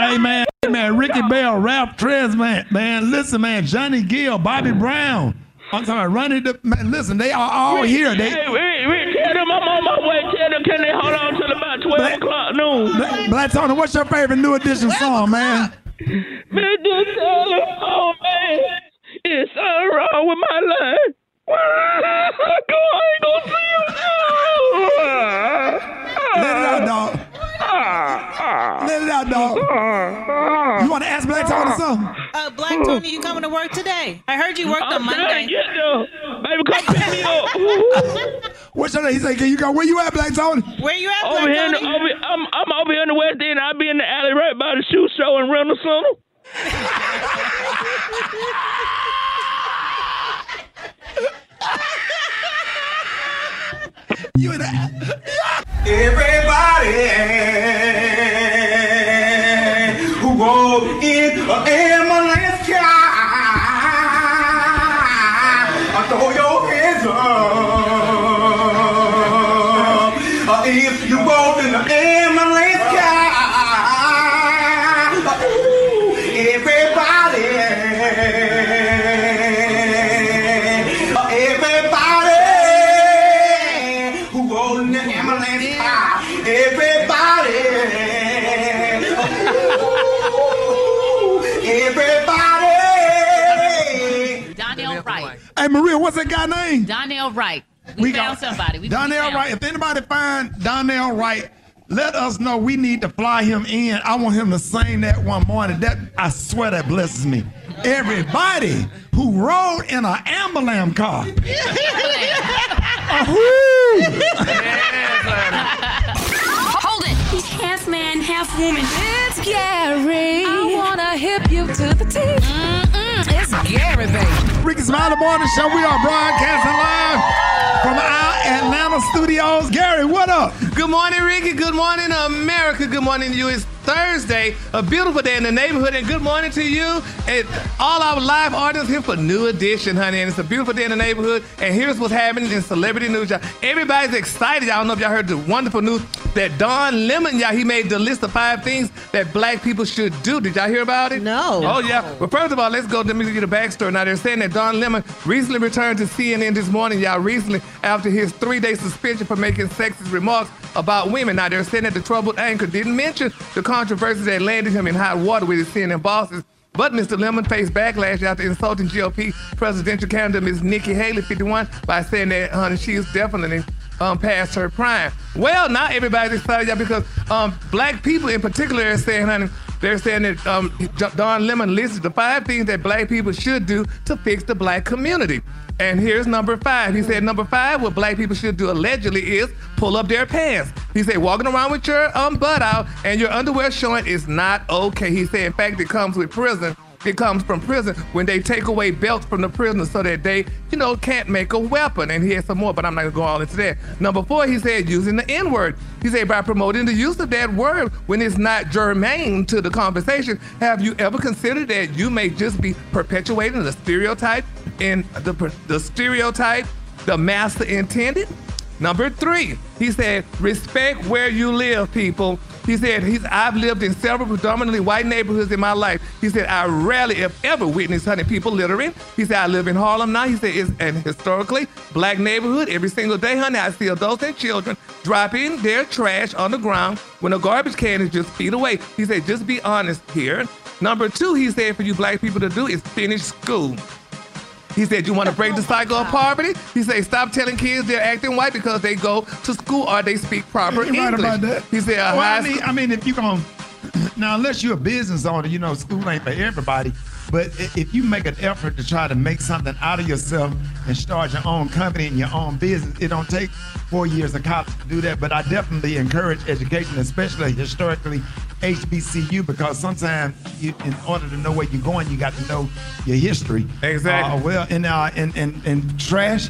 Hey man, hey, man, Ricky Bell, Ralph Tres, man, man. Listen, man, Johnny Gill, Bobby Brown. I'm talking about Ronnie. The, man, listen, they are all here. They Hey, Rick, Rick, tell them I'm on my way. Tell them can they hold on till about 12 o'clock noon. Black, Black Tony, what's your favorite New Edition song, man? Man, just tell them, oh man, it's something wrong with my life. Go, I ain't gonna see you Let it out, dog. Let it out, dog. You want to ask Black Tony something? Uh, Black Tony, you coming to work today? I heard you worked on I'm trying Monday. to get there. Baby, come pick me up. What's your name? He said, can you go? Where you at, Black Tony? Where you at, Over here, in the, over, I'm, I'm over here in the West End. I'll be in the alley right by the shoe show in Reynolds Center. You in Everybody who go in an ambulance car, throw your hands up. Uh, If you walk in an ambulance Hey, Maria, what's that guy name? Donnell Wright. We, found somebody. We, we Donnell found Wright. If anybody find Donnell Wright, let us know. We need to fly him in. I want him to sing that one morning. That I swear that blesses me. Everybody who rode in an ambulance car. Hold it. He's half man, half woman. It's Gary. I wanna hip you to the teeth. Mm-mm, it's Gary, baby. Rickey Smiley Morning Show. We are broadcasting live from our Atlanta studios. Gary, what up? Good morning, Rickey. Good morning, America. Good morning to you. It's Thursday, a beautiful day in the neighborhood, and good morning to you and all our live audience here for New Edition, honey. And it's a beautiful day in the neighborhood. And here's what's happening in celebrity news, y'all. Everybody's excited. Y'all know if y'all heard the wonderful news that Don Lemon, y'all, he made the list of five things that black people should do. Did y'all hear about it? No. Oh, yeah. Well, first of all, let's go. Let me give you the backstory. Now, they're saying that Don Lemon recently returned to CNN this morning, y'all, recently after his three day suspension for making sexist remarks about women. Now, they're saying that the troubled anchor didn't mention the controversies that landed him in hot water with his CNN bosses. But Mr. Lemon faced backlash after insulting GOP presidential candidate Ms. Nikki Haley, 51, by saying that, honey, she is definitely um, past her prime. Well, not everybody's excited y'all because um, black people in particular are saying, honey, they're saying that um, Don Lemon listed the five things that black people should do to fix the black community. And here's number five. He said number five, what black people should do allegedly is pull up their pants. He said walking around with your um, butt out and your underwear showing is not okay. He said, in fact, it comes with prison. It comes from prison when they take away belts from the prisoners so that they, you know, can't make a weapon. And he some more, but I'm not gonna go all into that. Number four, he said using the N-word. He said by promoting the use of that word when it's not germane to the conversation, have you ever considered that you may just be perpetuating the stereotype and the, the stereotype the master intended? Number three, he said, respect where you live, people. He said, he's, I've lived in several predominantly white neighborhoods in my life. He said, I rarely, if ever, witnessed honey people littering. He said, I live in Harlem now. He said, it's an historically black neighborhood. Every single day, honey, I see adults and children dropping their trash on the ground when a garbage can is just feet away. He said, just be honest here. Number two, he said, for you black people to do is finish school. He said, You want to break the oh, cycle of poverty? He said, Stop telling kids they're acting white because they go to school or they speak proper You're right English. about that. He said, Well, high I mean, school- I mean, if you're going now, unless you're a business owner, you know, school ain't for everybody. But if you make an effort to try to make something out of yourself and start your own company and your own business, it don't take four years of college to do that. But I definitely encourage education, especially historically HBCU, because sometimes you, in order to know where you're going, you got to know your history. Exactly. Uh, well, and uh, and and and trash.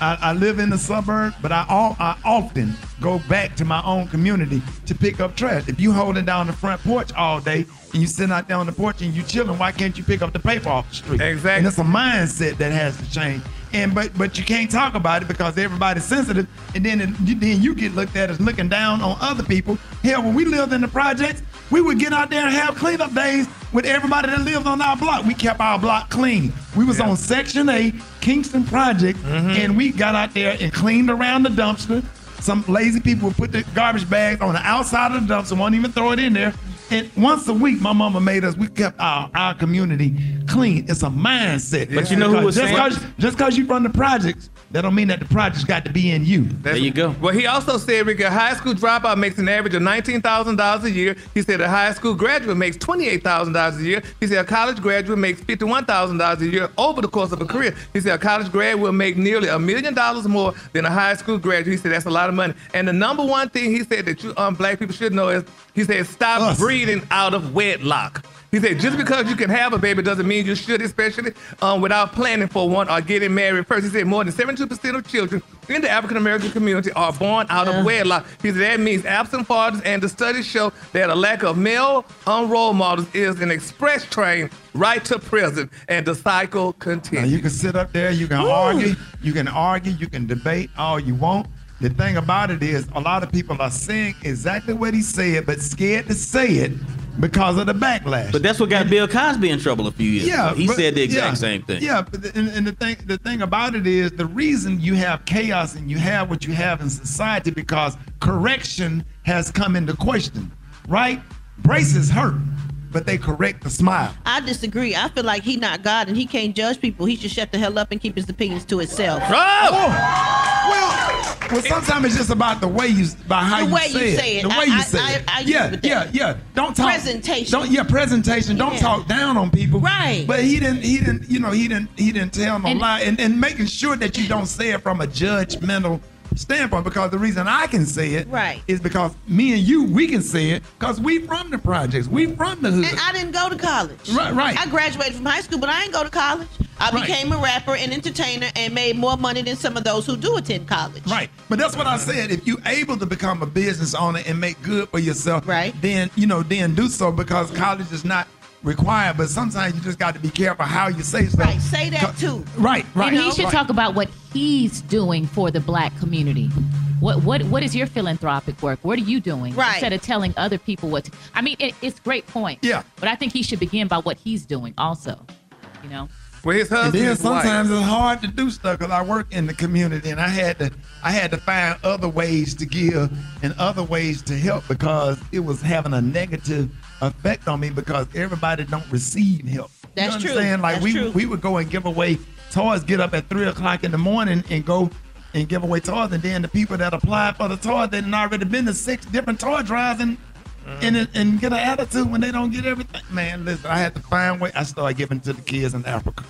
I, I live in the suburb, but I, all, I often go back to my own community to pick up trash. If you holding down the front porch all day and you sitting out there on the porch and you chilling, why can't you pick up the paper off the street? Exactly. And it's a mindset that has to change. And but but you can't talk about it because everybody's sensitive, and then it, then you get looked at as looking down on other people. Hell, when we lived in the projects, we would get out there and have cleanup days with everybody that lived on our block. We kept our block clean. We was on Section A, Kingston Project, mm-hmm. and we got out there and cleaned around the dumpster. Some lazy people would put the garbage bags on the outside of the dumpster, won't even throw it in there. And once a week, my mama made us. We kept our, our community clean. It's a mindset. But you know who was just saying- cause, just because you run the projects, that don't mean that the projects got to be in you. There you go. Well, he also said, Rick, a high school dropout makes an average of $19,000 a year. He said a high school graduate makes $28,000 a year. He said a college graduate makes $51,000 a year over the course of a career. He said a college grad will make nearly a million dollars more than a high school graduate. He said that's a lot of money. And the number one thing he said that you um, black people should know is he said stop breeding out of wedlock. He said, just because you can have a baby doesn't mean you should, especially um, without planning for one or getting married first. He said more than 72% of children in the African American community are born out of wedlock. He said that means absent fathers, and the studies show that a lack of male um, role models is an express train right to prison, and the cycle Now continues. you can sit up there, you can argue, you can argue, you can debate all you want. The thing about it is, a lot of people are saying exactly what he said, but scared to say it because of the backlash. But that's what got Bill Cosby in trouble a few years Yeah, ago. He but- said the exact yeah, same thing. Yeah, but the, and, and the thing the thing about it is the reason you have chaos and you have what you have in society because correction has come into question, right? Braces hurt, but they correct the smile. I disagree. I feel like he not God and he can't judge people. He should shut the hell up and keep his opinions to himself. Oh, well, well, sometimes it's just about the way you, about how The you way say you say it. The way I- you I- say I- it. I agree yeah, yeah, yeah. Don't talk Presentation. Don't yeah, presentation. Don't Yeah. talk down on people. Right. But he didn't. He didn't. You know, he didn't. He didn't tell no And- lie. And and making sure that you don't say it from a judgmental standpoint. Because the reason I can say it Right. is because me and you we can say it because we from the projects. We from the hood. And I didn't go to college. Right, right. I graduated from high school, but I didn't go to college. I Right. became a rapper and entertainer and made more money than some of those who do attend college. Right. But that's what I said. If you're able to become a business owner and make good for yourself, right. then you know, then do so because college is not required. But sometimes you just got to be careful how you say stuff. Right. Say that too. Right, right. And he should right. talk about what he's doing for the black community. What what what is your philanthropic work? What are you doing? Right. Instead of telling other people what. To, I mean, it, it's great point. Yeah. But I think he should begin by what he's doing also. You know. Well, his husband. And husband then is white. sometimes it's hard to do stuff because I work in the community and I had to I had to find other ways to give and other ways to help because it was having a negative effect on me because everybody don't receive help. That's you true. Like That's we true. we would go and give away toys, get up at three o'clock in the morning and go and give away toys, and then the people that apply for the toys, they done already been to six different toy drives and mm. and, and get an attitude when they don't get everything. Man, listen, I had to find way. I started giving to the kids in Africa.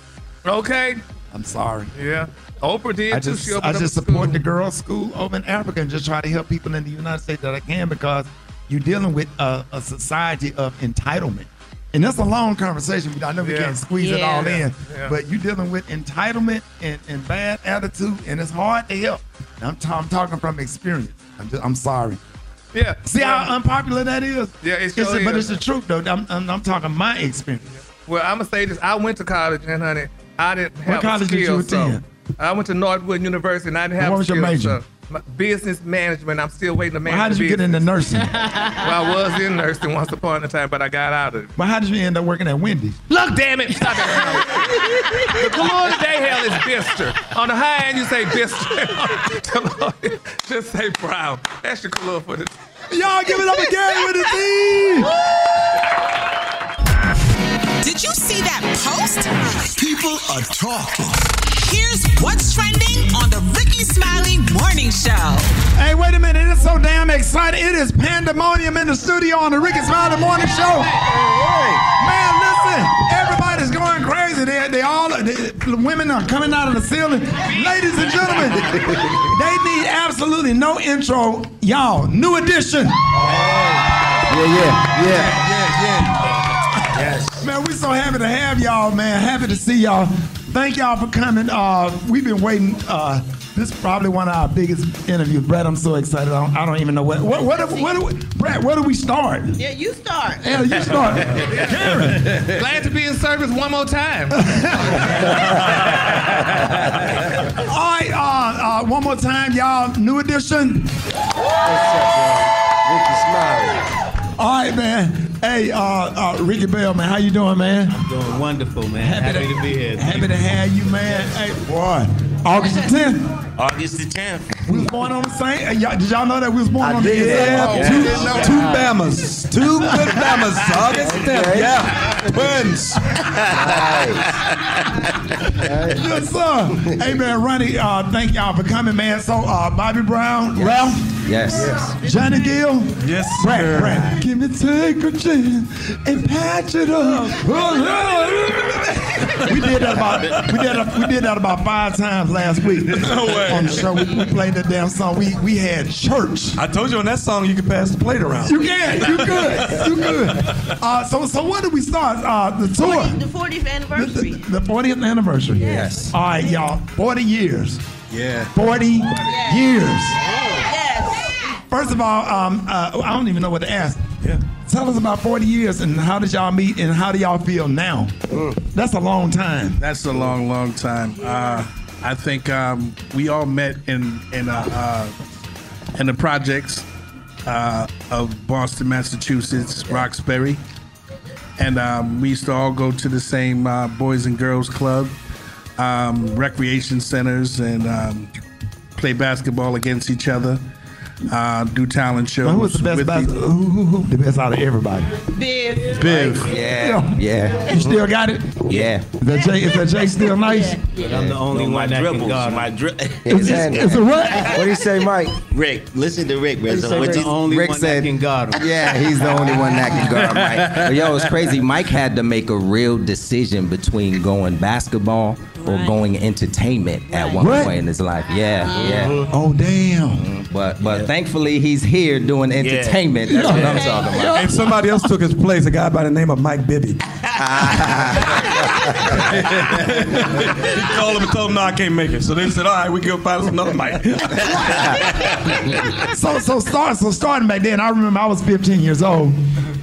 Okay. I'm sorry. Yeah. Oprah did I too. just I just support the girls' school over in Africa and just try to help people in the United States that I can because you're dealing with a, a society of entitlement. And that's a long conversation. I know we Yeah. can't squeeze it all Yeah. in, Yeah. but you're dealing with entitlement and, and bad attitude, and it's hard to help. I'm, ta- I'm talking from experience. I'm, just, I'm sorry. Yeah. See how unpopular that is? Yeah, it It's sure the- but it's the truth, though. I'm, I'm, I'm talking my experience. Well, I'm gonna say this. I went to college, and honey, I didn't have what college did you skills. so- attend? I went to Northwood University, and I didn't have what was your skills, major? so business management. I'm still waiting to manage. Well, how did the you get into nursing? well, I was in nursing once upon a time, but I got out of it. But how did you end up working at Wendy's? Look, damn it! Stop it. the Kalua today hell is Bister. On the high end, you say Bister. Just say Brown. That's your Kalua for the. Y'all give it up again with the team. Did you see that post? People are talking. Here's what's trending on the Rickey Smiley Morning Show. Hey, wait a minute. It's so damn exciting. It is pandemonium in the studio on the Rickey Smiley Morning Show. Man, listen. Everybody's going crazy. They, they all, the the women are coming out of the ceiling. Ladies and gentlemen, they need absolutely no intro. Y'all, new edition. Yeah, yeah, yeah. Yeah, yeah. Yes. Man, we're so happy to have y'all, man. Happy to see y'all. Thank y'all for coming. Uh, we've been waiting. Uh, this is probably one of our biggest interviews. Brat, I'm so excited. I don't, I don't even know what. What? What? What? what, what Brat, where do we start? Yeah, you start. Yeah, you start. Karen. Glad to be in service one more time. All right, uh, uh, one more time, y'all. New edition. Rickey Smiley. All right, man. Hey, uh, uh, Ricky Bell, man, how you doing, man? I'm doing wonderful, man. Happy Happy, to- to, be here. Happy to have you, man. Hey, boy. August the 10th. August the 10th. We was born on the same. uh, y'all, did y'all know that we was born I on the did. same? Yeah, Oh, two- we didn't two. Bamas. Two good Bamas. August 10th. Yeah. Twins. yes, sir. Hey, man, Ronnie, uh, thank y'all for coming, man. So, uh, Bobby Brown, Ralph, Yes. Johnny Gill, Yes, Brat, sir. Brat, give me take a chance and patch it up. we did that about we did that, we did that about five times last week No way. on the show. We, we played that damn song. We we had church. I told you on that song you could pass the plate around. You can, you good, you good. Uh, so so when did we start uh, the tour? The 40th anniversary. The 40th anniversary. Yes. All right, y'all. 40 years. Yeah. 40 years. Yes. First of all, um, uh, I don't even know what to ask. Yeah. Tell us about 40 years and how did y'all meet and how do y'all feel now? That's a long time. That's a long, long time. Uh, I think um, we all met in in uh, uh, in the projects uh, of Boston, Massachusetts, Roxbury, and um, we used to all go to the same uh, Boys and Girls Club, um, recreation centers, and um, play basketball against each other. Uh, do talent shows. Who was the best with who, who, who the best out of everybody? Biv. Biv. Yeah. Yeah. You still got it? Yeah. Is that Jay, is that Jay still nice? I'm the only one that can guard. My dri- Is, is it what? What do you say, Mike? Rick, listen to Rick, man. He So said Rick- the only Rick one said- that can guard him. Yeah, he's the only one that can guard Mike. But yo, it's crazy. Mike had to make a real decision between going basketball or going entertainment at one What? point in his life. Yeah, uh-huh. yeah. Oh, damn. Mm-hmm. But but thankfully he's here doing entertainment. That's what I'm talking about. And somebody else took his place, a guy by the name of Mike Bibby. he called him and told him, no, I can't make it. So they said, all right, we can go find us another Mike. so so start so starting back then, I remember I was 15 years old,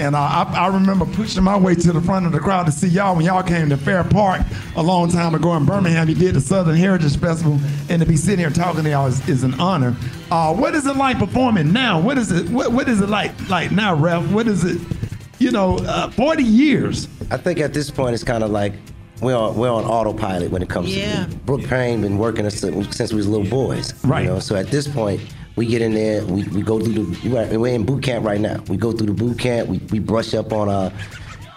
and uh, I, I remember pushing my way to the front of the crowd to see y'all when y'all came to Fair Park a long time ago in Birmingham. You did the Southern Heritage Festival, and to be sitting here talking to y'all is, is an honor. Uh, what is it like performing now? What is it? What, what is it like like now, Ralph? What is it? You know, uh, 40 years. I think at this point it's kind of like we're on, we're on autopilot when it comes Yeah. to Brooke Payne been working us since since we was little boys. Right. You know, so at this point we get in there, we, we go through the we're we're in boot camp right now. We go through the boot camp, we, we brush up on our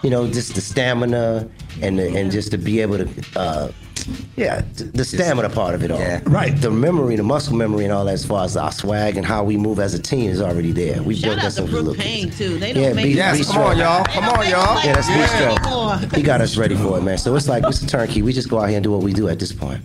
you know, just the stamina and the, and just to be able to uh, Yeah, the stamina part of it all. Right. The memory, the muscle memory, and all that, as far as our swag and how we move as a team, is already there. We Shout built out that to since we Brooke was little Payne kids. too. They don't Yeah, make be, it be anymore. strong, y'all. Come on, y'all. Yeah, that's be Yeah. strong. He got us ready for it, man. So it's like it's a turnkey. We just go out here and do what we do at this point.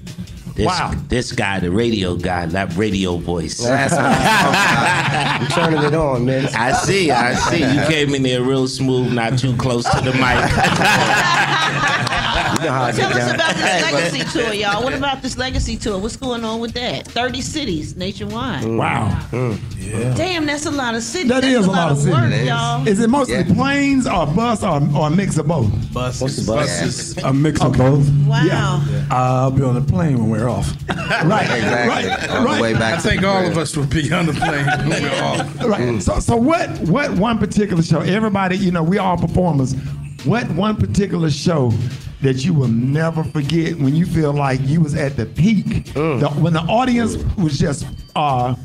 This, Wow. This guy, the radio guy, that radio voice. That's I'm turning it on, man. I see, I see. You came in there real smooth, not too close to the mic. You know how I Tell get us down. about this Hey, legacy tour, y'all. What about this legacy tour? What's going on with that? 30 cities nationwide. Wow. Damn, that's a lot of cities. That that's is a lot of work, cities. y'all. Is it mostly planes or bus or, or a mix of both? Buses. Buses. A mix of both. Wow. I'll be on the plane when we're off. Right. Exactly. Right. On the way back I think all of us would be on the plane when we're off. Right. So, so what? What one particular show? Everybody, you know, we all performers. What one particular show that you will never forget when you feel like you was at the peak? The- when the audience was just, uh,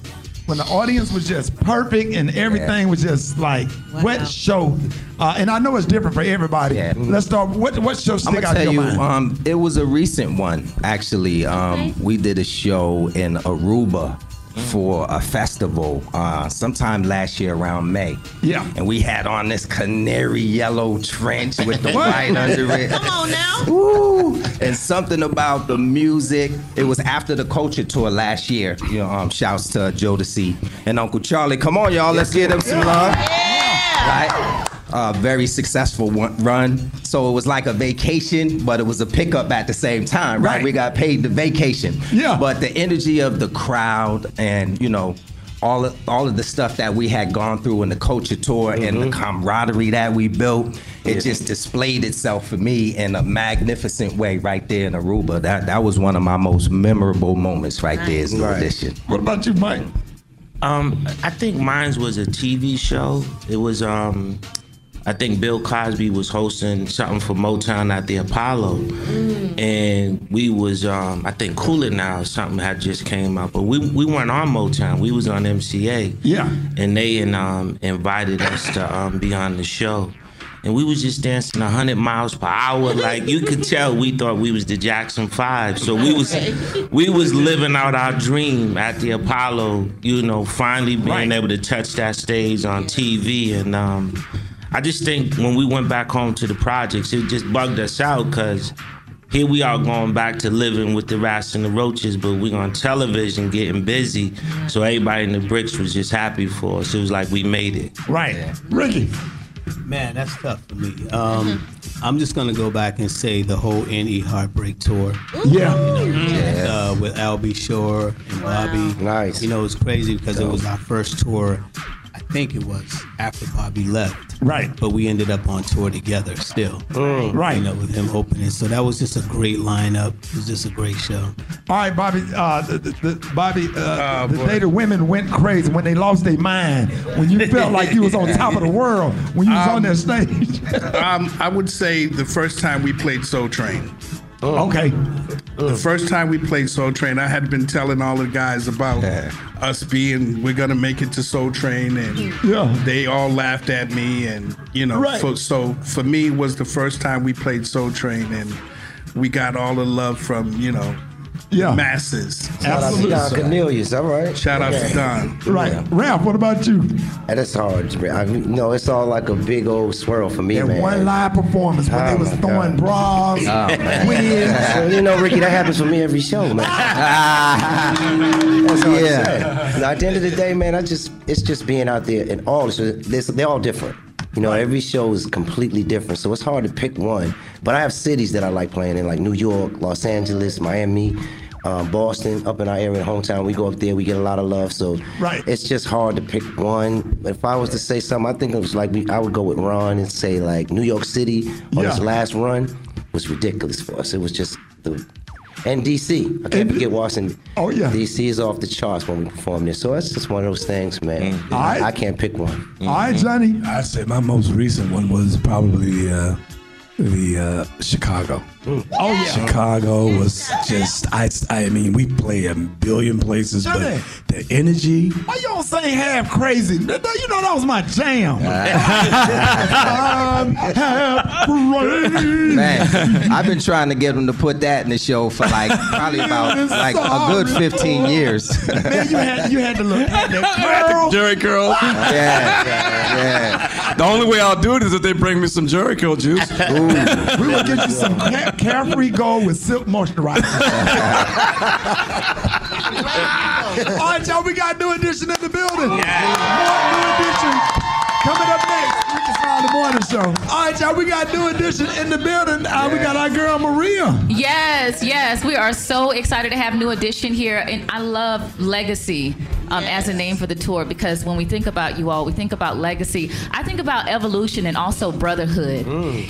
when the audience was just perfect and everything was just like, what show? Uh, and I know it's different for everybody. Let's start. What what show I'm stick gonna out tell in you, your mind? um, it was a recent one actually. Um, we did a show in Aruba for a festival uh, sometime last year around May. Yeah. And we had on this canary yellow trench with the What? white under it. Come on now. Woo! And something about the music. It was after the culture tour last year. You know, um, shouts to Jodeci and Uncle Charlie. Come on, y'all, let's give them some love. Right? Uh, very successful one, run. So it was like a vacation, but it was a pickup at the same time, right? Right. We got paid the vacation. Yeah. But the energy of the crowd and, you know, all of, all of the stuff that we had gone through in the culture tour and the camaraderie that we built, it just displayed itself for me in a magnificent way right there in Aruba. That that was one of my most memorable moments right there is the audition. What about you, Mike? Um, I think mine was a TV show. It was um, I think Bill Cosby was hosting something for Motown at the Apollo, and we was um, I think Cool It Now or something had just came out, but we we weren't on Motown. We was on MCA. Yeah. and they um, invited us to um, be on the show. And we was just dancing 100 miles per hour. Like you could tell we thought we was the Jackson 5. So we was we was living out our dream at the Apollo, you know, finally being able to touch that stage on TV. And um, I just think when we went back home to the projects, it just bugged us out because here we are going back to living with the rats and the roaches, but we on television getting busy. So everybody in the bricks was just happy for us. It was like we made it. Right. Ricky. Man, that's tough for me. Um, I'm just gonna go back and say the whole NE Heartbreak tour. Yeah. And, uh, with Al B. Sure and Bobby. Nice. You know, it's crazy because it was our first tour. I think it was after Bobby left. Right. But we ended up on tour together still. Right. You know, with him opening. So that was just a great lineup. It was just a great show. All right, Bobby. Uh, the, the, the, Bobby, uh, Oh, the boy. day the women went crazy when they lost their mind. When you felt like you was on top of the world when you was on that stage. um, I would say the first time we played Soul Train. Uh. Okay. Uh. The first time we played Soul Train, I had been telling all the guys about us being we're gonna make it to Soul Train, and Yeah. they all laughed at me, and you know, Right. for, so for me was the first time we played Soul Train, and we got all the love from you know, Yeah. masses. Shout out to Don Cornelius, all right? Shout out to Don. Right. Ralph, what about you? And it's hard. I, you know, it's all like a big old swirl for me, That man. one live performance when they Oh, was throwing God. bras, Oh, man. wigs. Well, you know, Rickey, that happens for me every show, man. That's Yeah. Now, at the end of the day, man, I just it's just being out there and all this. this they're all different. You know, every show is completely different, so it's hard to pick one. But I have cities that I like playing in, like New York, Los Angeles, Miami. Um, Boston, up in our area, hometown, we go up there, we get a lot of love. So Right. it's just hard to pick one. But if I was to say something, I think it was like we, I would go with Ron and say like New York City on his last run was ridiculous for us. It was just the and DC. I can't forget Washington. Oh yeah. DC is off the charts when we perform there. So it's just one of those things, man. All right. I can't pick one. All right, Johnny. I'd say my most recent one was probably uh, the uh, Chicago. Mm. Oh yeah. Chicago was just I I mean we play a billion places, but Johnny. the energy. Why you don't sing half crazy? You know that was my jam. I'm half crazy. Man, I've been trying to get him to put that in the show for like probably about like a good 15 years. Man, you had you had to look at that curl. Jerry curl. yeah, yeah, yeah. The only way I'll do it is if they bring me some Jerry curl juice. We will get you some ca- carefree gold with silk moisturizer. All right, y'all, we got new edition in the building. More new edition coming up next. Rickey Smiley Morning Show. All right, y'all, we got new edition in the building. Uh, We got our girl Maria. Yes, yes, we are so excited to have New Edition here, and I love Legacy um, as a name for the tour because when we think about you all, we think about legacy. I think about evolution and also brotherhood.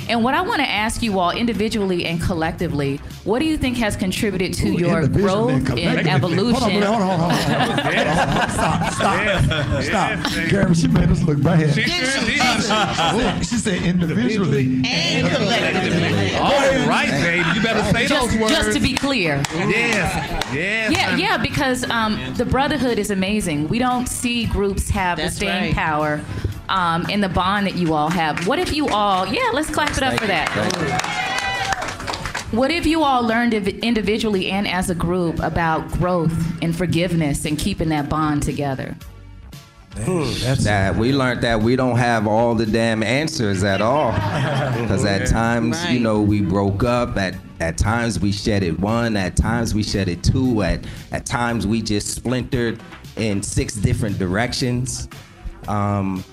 And what I want to ask you all, individually and collectively, what do you think has contributed to your growth and evolution? Hold on, hold on, hold on, hold on. Stop, stop, stop. Karen, she made us look bad. She sure. She said individually. And collectively. All right, baby. You better say just, those words. just to be clear. Yes. Yes. Yeah, yeah, because um, the brotherhood is amazing. We don't see groups have That's the staying right. power um, and the bond that you all have. What if you all, yeah, let's clap it up for that. What if you all learned individually and as a group about growth and forgiveness and keeping that bond together? that we learned that we don't have all the damn answers at all. Because at times you know we broke up. At at times we shedded one. At times we shedded two. At at times we just splintered in six different directions um,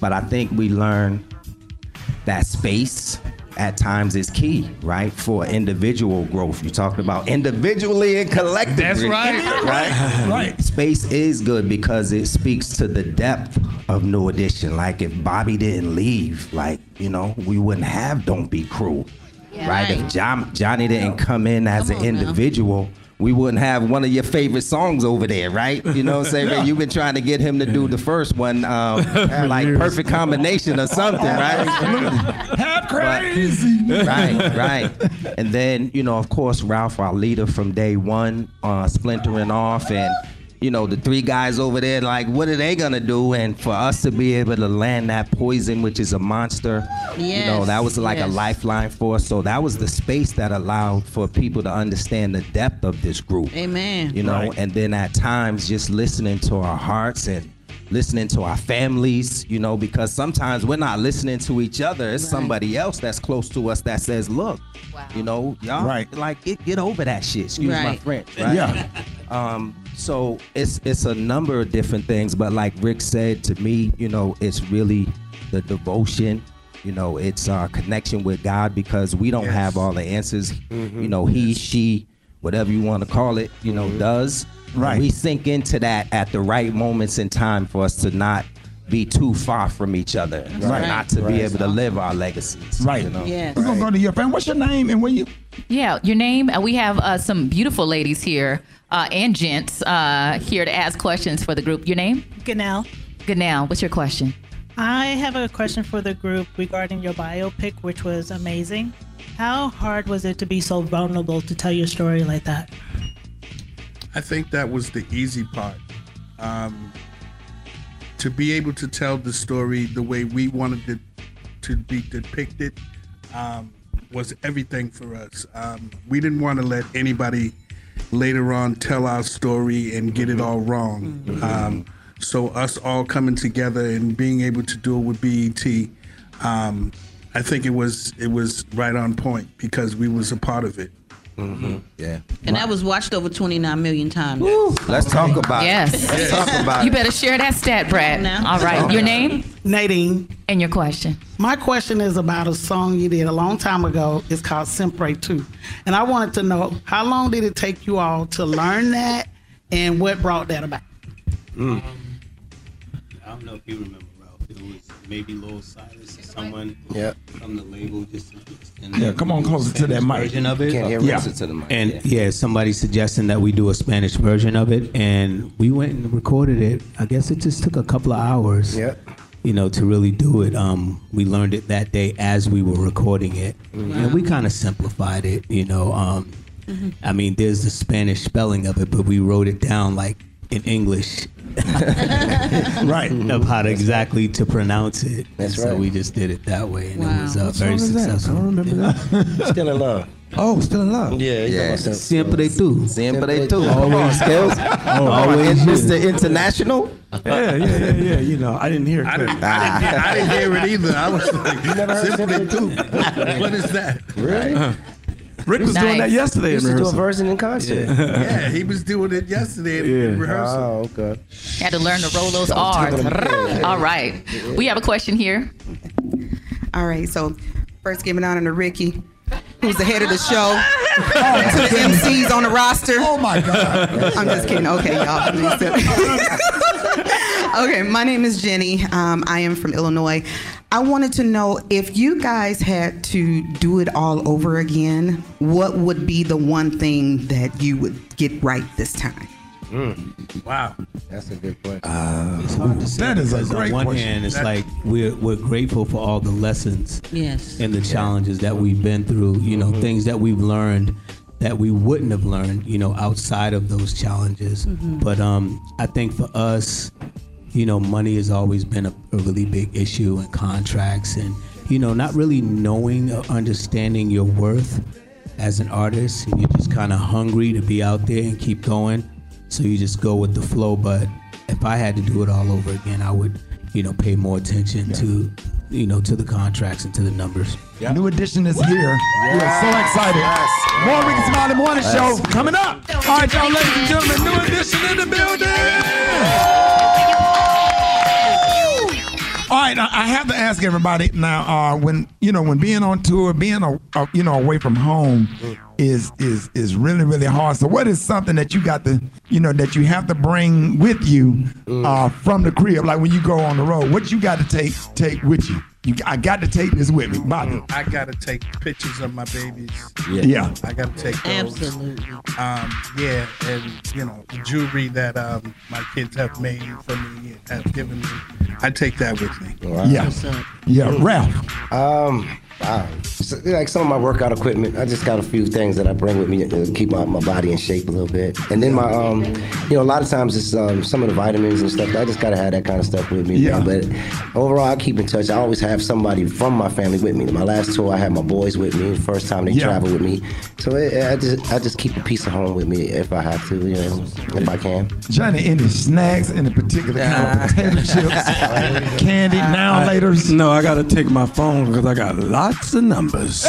but i think we learn that space at times is key, right, for individual growth. You talked about individually and collectively. That's right. Right. Right. Space is good because it speaks to the depth of New Edition. Like if Bobby didn't leave, like you know, we wouldn't have Don't Be Cruel, right? If John, Johnny didn't come in as an individual. We wouldn't have one of your favorite songs over there, right? You know what I'm saying? Yeah. You've been trying to get him to do the first one, um, like perfect combination or something, right? Half crazy. right, right. And then, you know, of course, Ralph, our leader from day one, uh, splintering off, and you know, the three guys over there, like, what are they gonna do? And for us to be able to land that poison, which is a monster, you know, that was like a lifeline for us. So that was the space that allowed for people to understand the depth of this group. Amen. You know, Right. and then at times just listening to our hearts and listening to our families, you know, because sometimes we're not listening to each other. It's somebody else that's close to us that says, look, you know, y'all Right. like get, get over that shit. Excuse my Right. French, right? Yeah. Um, so it's it's a number of different things, but like Rick said to me, you know, it's really the devotion. You know, it's our connection with God because we don't have all the answers. Mm-hmm. You know, he, she, whatever you want to call it, you know, mm-hmm. does. Right. We sink into that at the right moments in time for us to not be too far from each other, Right. not to Right. be able to live our legacies. Right. You know? Yes. We're gonna go to your friend. What's your name and where you? Yeah, your name. Uh, we have uh, some beautiful ladies here uh, and gents uh, here to ask questions for the group. Your name? Ganel. Ganel, what's your question? I have a question for the group regarding your biopic, which was amazing. How hard was it to be so vulnerable to tell your story like that? I think that was the easy part. Um, to be able to tell the story the way we wanted it to be depicted um, was everything for us. Um, we didn't want to let anybody later on tell our story and get it all wrong. Um, so us all coming together and being able to do it with BET, um, I think it was it was right on point because we was a part of it. Mm-hmm. Yeah. And that was watched over 29 million times. Let's talk about Yes. it. Let's talk about You it. better share that stat, Brat. All right. Your name Nadine. and your question. My question is about a song you did a long time ago. It's called Siempre tú. And I wanted to know how long did it take you all to learn that and what brought that about? I don't know if you remember, Ralph. It was maybe Louil Silas or someone Yep. from the label. Just and Yeah, come on closer to that mic. version of it. Can't hear Yeah. Listen to the mic. And yeah. somebody suggesting that we do a Spanish version of it, and we went and recorded it. I guess it just took a couple of hours. Yep. you know, to really do it, um, we learned it that day as we were recording it, and we kind of simplified it. You know, um, I mean, there's the Spanish spelling of it, but we wrote it down like in English. right of how to exactly to pronounce it. That's so right. we just did it that way, and it was uh, very song is that? I successful. don't remember that. Still in love. Oh, still in love. Yeah, Yeah. talking about Siempre tú. Siempre tú. Always. Skills. Oh, Always. always. Mr. International. Yeah, yeah, yeah, yeah. You know, I didn't hear it. I didn't, I, didn't hear, I didn't hear it either. I was like, You never heard simply Simply two. What is that? Really? Rick was doing that yesterday He in used to a version in concert. Yeah, he was doing it yesterday in Yeah. rehearsal. Oh, okay. Had to learn to roll those R's. All right. We have a question here. All right, so first giving honor to Rickey, who's the head of the show, to the MCs on the roster. Oh my God. I'm just kidding. Okay, y'all. okay, my name is Jenny. Um, I am from Illinois. I wanted to know if you guys had to do it all over again, what would be the one thing that you would get right this time? Mm. Wow. That's a good question. Uh, it's hard to say That is a because great on one question. hand, it's That- like we're we're grateful for all the lessons Yes. and the challenges that we've been through. You know, mm-hmm. things that we've learned that we wouldn't have learned. You know, outside of those challenges. Mm-hmm. But um, I think for us, you know, money has always been a, a really big issue and contracts and you know, not really knowing or understanding your worth as an artist. And you're just kind of hungry to be out there and keep going. So you just go with the flow. But if I had to do it all over again, I would, you know, pay more attention to, you know, to the contracts and to the numbers. Yeah. New edition is here. We are so excited. More Rickey Smiley Morning Show coming up. All right, y'all, ladies and gentlemen, new edition in the building. All right, I have to ask everybody now. Uh, when you know, when being on tour, being a, a, you know away from home, is is is really really hard. So, what is something that you got to you know that you have to bring with you uh, from the crib? Like when you go on the road, what you got to take take with you? You, I got to take this with me, Bobby. I gotta take pictures of my babies. Yeah. Yeah. I gotta take those. Absolutely. Um, yeah, and you know, the jewelry that um, my kids have made for me have given me, I take that with me. Yeah, yeah, Ralph. Um, wow. So, like some of my workout equipment, I just got a few things that I bring with me to keep my, my body in shape a little bit. And then my, um, you know, a lot of times it's um, some of the vitamins and stuff. I just gotta have that kind of stuff with me. Yeah. But overall, I keep in touch. I always have somebody from my family with me. My last tour, I had my boys with me. The first time they Yeah. traveled with me, so it, I just I just keep a piece of home with me if I have to, you know, if I can. Johnny, any snacks, any particular kind of potato chips, candy, now I- laters? No, I got to take my phone because I got lots of numbers.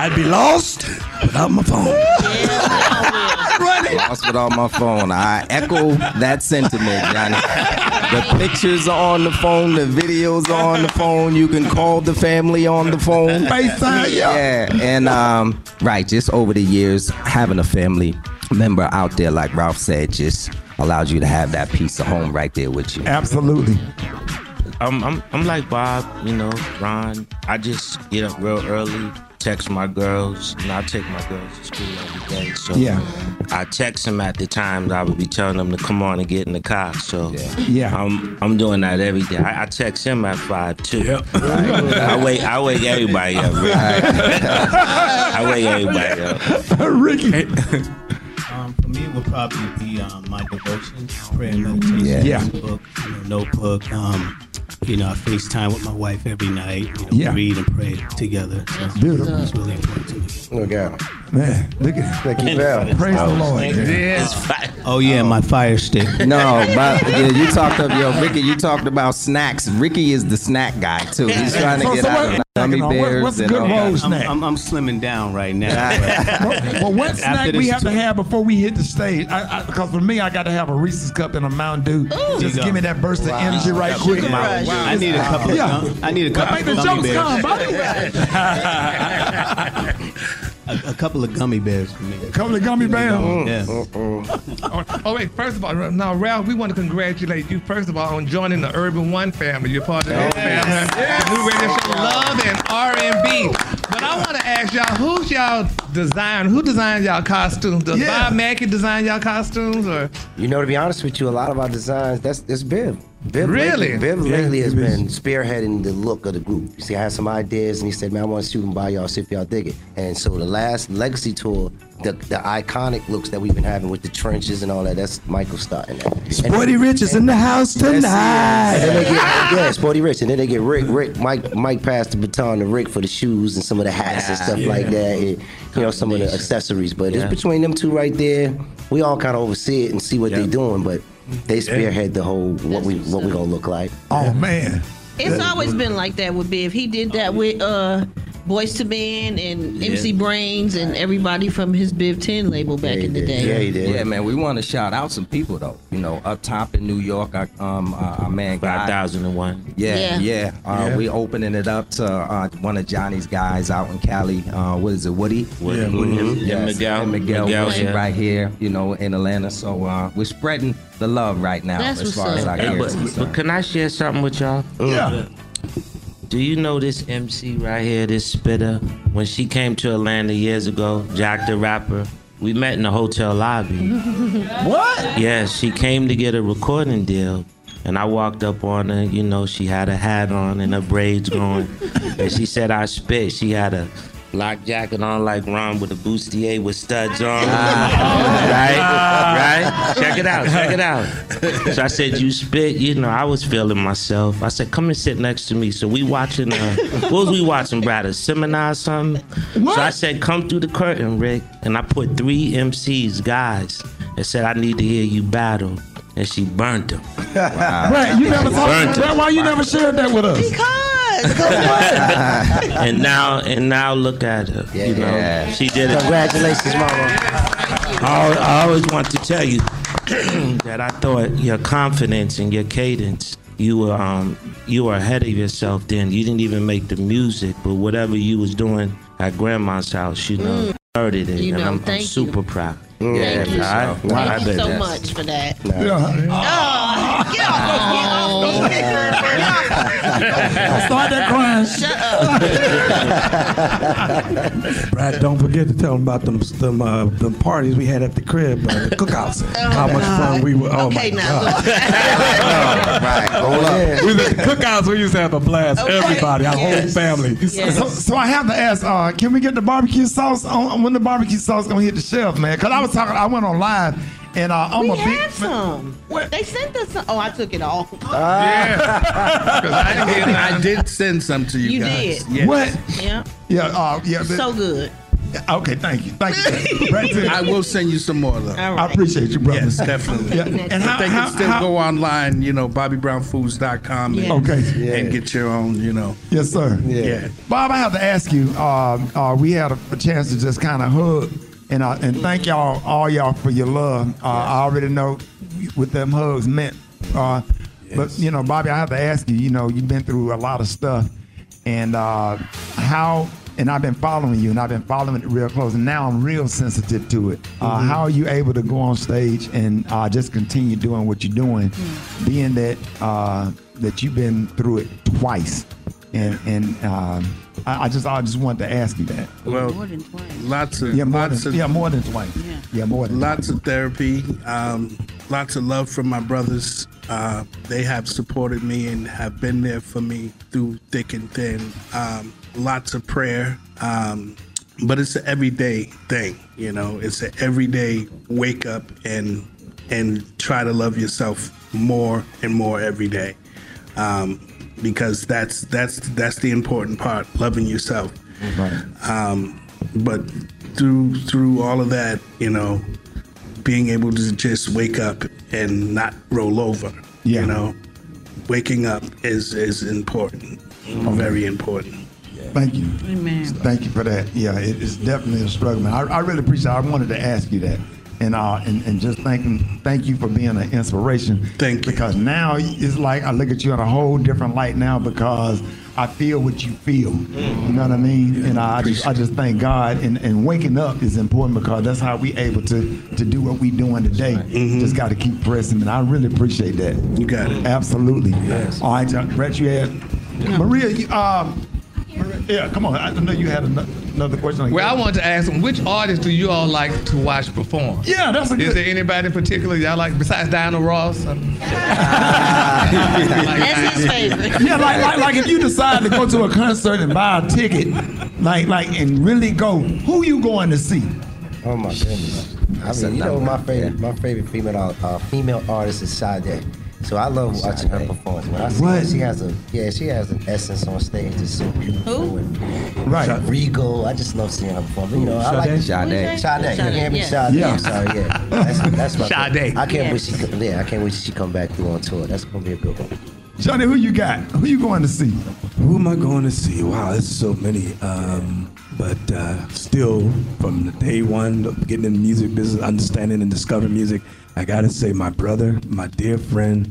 I'd be lost without my phone. Lost without my phone. I echo that sentiment, Johnny. The pictures are on the phone, the videos are on the phone. You can call the family on the phone. FaceTime, yeah. Yeah, and um, right, just over the years, having a family member out there, like Ralph said, just allows you to have that piece of home right there with you. Absolutely. I'm, I'm, I'm like Bob, you know, Ron. I just get up real early, text my girls. You know, I take my girls to school every day. So Yeah. I text them at the times I would be telling them to come on and get in the car. So Yeah. I'm, I'm doing that every day. I, I text him at five too. I wake I wake everybody up. I wake everybody up. Rickey. Um, for me, it would probably be um, my devotions, prayer, meditation. Yeah. Yeah. Book, you know, notebook. Um, you know, I FaceTime with my wife every night. You know, Yeah. read and pray together. So Beautiful. It's really important to me. Look out. Man, look at Thank you, Val. Praise the Lord. Yeah. Oh yeah, my fire stick. No, but yeah, you talked of yo, Rickey. You talked about snacks. Rickey is the snack guy too. He's trying to So- get so out what- of gummy what- bears. what's a good all roll that. snack? I'm, I'm slimming down right now. well, what After snack this we have to have before we hit the stage? I, I, because for me, I got to have a Reese's cup and a Mountain Dew. Just give me that burst of energy right quick. I need a couple. Yeah. Of gum, I need a couple Make of the jokes come, buddy. a, a couple of gummy bears for me. A couple of gummy bears. Yeah. Mm, mm, mm. oh, oh, wait, first of all, now Ralph, we want to congratulate you first of all on joining the Urban One family. You're part of that family. The new radio show, Love and R&B. But I want to ask y'all, who's y'all design? Who designed y'all costumes? Does Yeah. Bob Mackie design y'all costumes, or You know, to be honest with you, a lot of our designs, that's that's Biv. Biv Really? Lately, Biv Yeah, lately has been spearheading the look of the group. You see, I had some ideas, and he said, "Man, I want to shoot them by y'all, see if y'all dig it." And so the last Legacy tour, the the iconic looks that we've been having with the trenches and all that, that's Michael starting that. Sporty Rich is in the house Yes, tonight. And then they get yeah, Sporty Rich, and then they get Rick. Rick, Mike, Mike passed the baton to Rick for the shoes and some of the hats and stuff like that. and, you know, some of the accessories. But Yeah. it's between them two right there. We all kind of oversee it and see what they're doing, but they spearhead the whole what we what we gonna look like. Oh man. It's always been like that with Biv. He did that with uh Boyz II Men and MC Brains and everybody from his Biv 10 label back in the day. Yeah, he did. Yeah, man. We want to shout out some people though. You know, up top in New York, our, um, uh, our man Guy. 5001. Yeah, Yeah. yeah. Uh, Yeah. We opening it up to uh, one of Johnny's guys out in Cali. Uh, what is it, Woody? Woody. Yeah, Woody. Mhm. And Yes, Miguel. and Miguel, Miguel, Woody yeah. right here. You know, in Atlanta. So uh, we're spreading the love right now That's as what's far as up. our Hey, gear but, but can I share something with y'all? Yeah. Do you know this MC right here, this spitter? When she came to Atlanta years ago, Jack the Rapper, we met in the hotel lobby. What? Yeah, she came to get a recording deal. And I walked up on her, you know, she had a hat on and her braids going. and she said I spit. She had a black jacket on like Ron with a bustier with studs on. right? Right? Check it out, check it out. So I said, You spit, you know, I was feeling myself. I said, Come and sit next to me. So we watching uh what was we watching, Brat? A seminar or something? So I said, Come through the curtain, Rick. And I put three MCs, guys, and said, I need to hear you battle. And she burnt them. Right, you never Burnt talked. them. Why you never shared that with us? and now and now look at her. you know, Yeah. she did it. Congratulations, mama. I, I always want to tell you that I thought your confidence and your cadence. You were um you were ahead of yourself then. You didn't even make the music, but whatever you was doing at grandma's house, you know, Mm. heard it, You and know, I'm, I'm thank super proud. Thank you. I- I Thank you bet so that's- much for that. Yeah. Oh, get off, get off. Start that crying. Shut up. Brat, don't forget to tell them about them them, uh, them parties we had at the crib, uh, the cookouts. How much fun we were. Oh Okay, my now. God. right. Hold up. We at the cookouts. We used to have a blast. Everybody, our whole family. So, so I have to ask, uh, can we get the barbecue sauce on when the barbecue sauce gonna hit the shelf, man? Because I was talking, I went on live, and uh, I'm we a big. had some. They sent us some. Oh, I took it all. I did, I did send some to you, You guys. did. Yes. What? Yeah. Yeah, uh, yeah. So good. Okay, thank you, thank you. Right. I will send you some more though. I appreciate you, brother. Yes, definitely. Yeah. And how, they can how, still how- go online, you know, BobbyBrownFoods.com. and- Yes. Okay. And get your own, you know. Yes, sir. Yeah. Bob, I have to ask you. Uh, uh, we had a, a chance to just kind of hug, and uh, and thank y'all, all y'all, for your love. Uh, I already know what them hugs meant. Uh, But you know, Bobby, I have to ask you. You know, you've been through a lot of stuff, and uh, how. And I've been following you, and I've been following it real close, and now I'm real sensitive to it. Uh, Mhm. How are you able to go on stage and uh, just continue doing what you're doing, being that uh, that you've been through it twice? And and um, I, I just I just wanted to ask you that. Well, lots of Yeah, more than- of yeah, more than twice. Yeah, yeah more than lots of therapy. Um, lots of love from my brothers. Uh, they have supported me and have been there for me through thick and thin. Um, lots of prayer. Um, but it's an everyday thing, you know. It's an everyday wake up and and try to love yourself more and more every day, um, because that's that's that's the important part, loving yourself. Right. Um, but through through all of that, you know, being able to just wake up and not roll over. Yeah. You know, waking up is is important, very important. Thank you. Amen. Thank you for that. Yeah, it is definitely a struggle, man. I, I really appreciate. it. I wanted to ask you that, and uh, and, and just thanking, thank you for being an inspiration. Thank you. Because now it's like I look at you in a whole different light now because I feel what you feel. You know what I mean? And I just, I just thank God. And, and waking up is important because that's how we able to to do what we doing today. Just got to keep pressing, and I really appreciate that. You got it. Absolutely. Yes. All right, Brett, you had Maria. You, um, Yeah, come on. I know you had another question. on Well, I your- wanted to ask them, which artists do you all like to watch perform? Yeah, that's a good. Is there anybody in particular y'all like besides Diana Ross? That's his favorite. Yeah, like, like like if you decide to go to a concert and buy a ticket, like like and really go, who you going to see? Oh my goodness! I mean, you know, my favorite, my favorite female uh, female artist is Sade. So I love watching her perform. When I see her, What? she has a yeah, she has an essence on stage that's so beautiful and Right. regal. I just love seeing her perform. You know, I like Sade? Sade. Sade. You hear me? Yeah. Sade. Yeah. I'm sorry. Yeah. That's, that's my Sade. I can't Yeah. wait she come, yeah, I can't wait till she come back through on tour. That's gonna be a good one. Johnny, who you got? Who you going to see? Who am I going to see? Wow, there's so many. Um, but uh, still, from the day one, of getting in the music business, understanding and discovering music, I gotta say, my brother, my dear friend,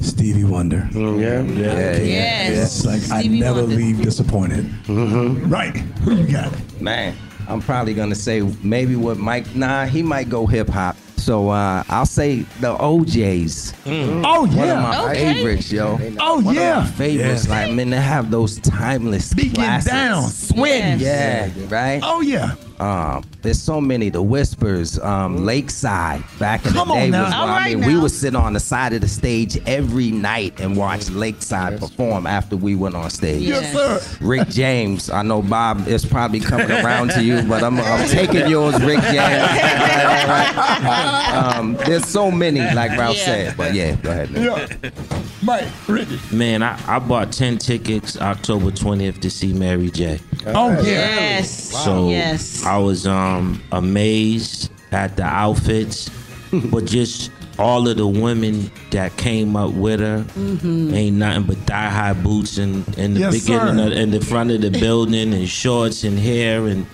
Stevie Wonder. Mm, yeah, yeah, Yes. It's like Stevie I never Wonder. leave disappointed. Mm-hmm. Right. Who you got? Man, I'm probably gonna say maybe what Mike. Nah, he might go hip hop. So uh, I'll say the O'Jays. Oh One of yeah. my Okay. favorites, yo. Oh One yeah. of my favorites. Yeah. Like, man, they have those timeless Be getting classics. down, sweating. Yeah, right. Oh yeah. Um, there's so many. The Whispers, um, Lakeside. Back in Come the day, was, I right mean, we now. would sit on the side of the stage every night and watch Lakeside perform after we went on stage. Yes, sir. Rick James. I know Bob is probably coming around to you, but I'm, I'm taking yours, Rick James. um, there's so many, like Ralph Yeah. said. But yeah, go ahead. Man. Yeah. Mike, Rickey. Man, I, I bought 10 tickets October 20th to see Mary J. Oh yeah. Yes. So Yes. I was um amazed at the outfits, but just all of the women that came up with her ain't nothing but thigh high boots in, in the Yes, beginning sir. of, in the front of the building and shorts and hair and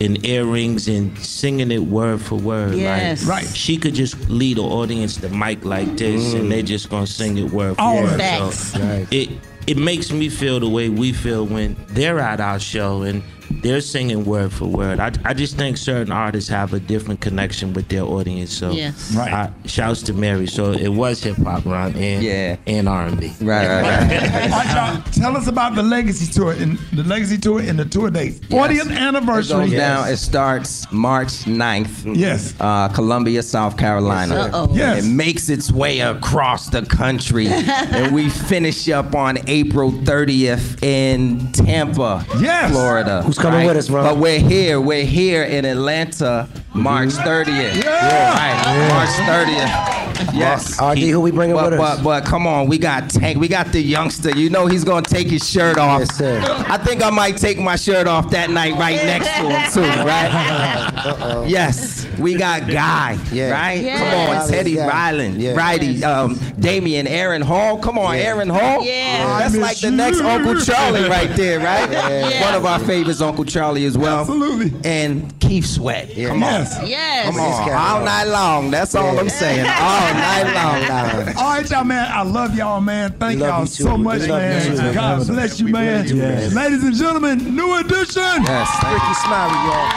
and earrings and singing it word for word. Yes. Like, Right. She could just lead the audience the mic like this and they're just gonna sing it word for All word. of. So Facts. it it makes me feel the way we feel when they're at our show and they're singing word for word. I, I just think certain artists have a different connection with their audience. So Yes. Right. I, shouts to Mary. So it was hip hop, Ron, and Yeah. and R and B. Right, right, right. All right, y'all, tell us about the Legacy Tour and the Legacy Tour and the tour dates. 40th Yes. It anniversary. goes down. It starts March 9th. Yes. Uh, Columbia, South Carolina. Uh-oh. Yes. It makes its way across the country. and we finish up on April 30th in Tampa, Yes. Florida. Coming with us, Ron? But we're here. We're here in Atlanta, March 30th. Yeah. Right. March 30th. Yes. RD, who we bringing But, with us? but but come on, we got Tank. We got the youngster. You know he's gonna take his shirt off. Yes, sir. I think I might take my shirt off that night right next to him too, right? Yes, we got Guy, Yeah. right? Yeah. Come on, Riley, Teddy yeah. Ryland, Yeah. Righty, um, Damian, Aaron Hall. Come on, Aaron Hall. Yeah. That's like miss the next. Uncle Charlie right there, right? Yeah. One of our favorites, Uncle Charlie as well. Absolutely. And Keith Sweat. Yeah. Come on. Yes. Yes. Come on, all night long. That's all I'm saying. All night long. All right, y'all, man. I love y'all, man. Thank love y'all you so much, We love man. you too. God bless you, man. do, man. Ladies and gentlemen, new edition. Yes, thank Rickey Smiley, y'all.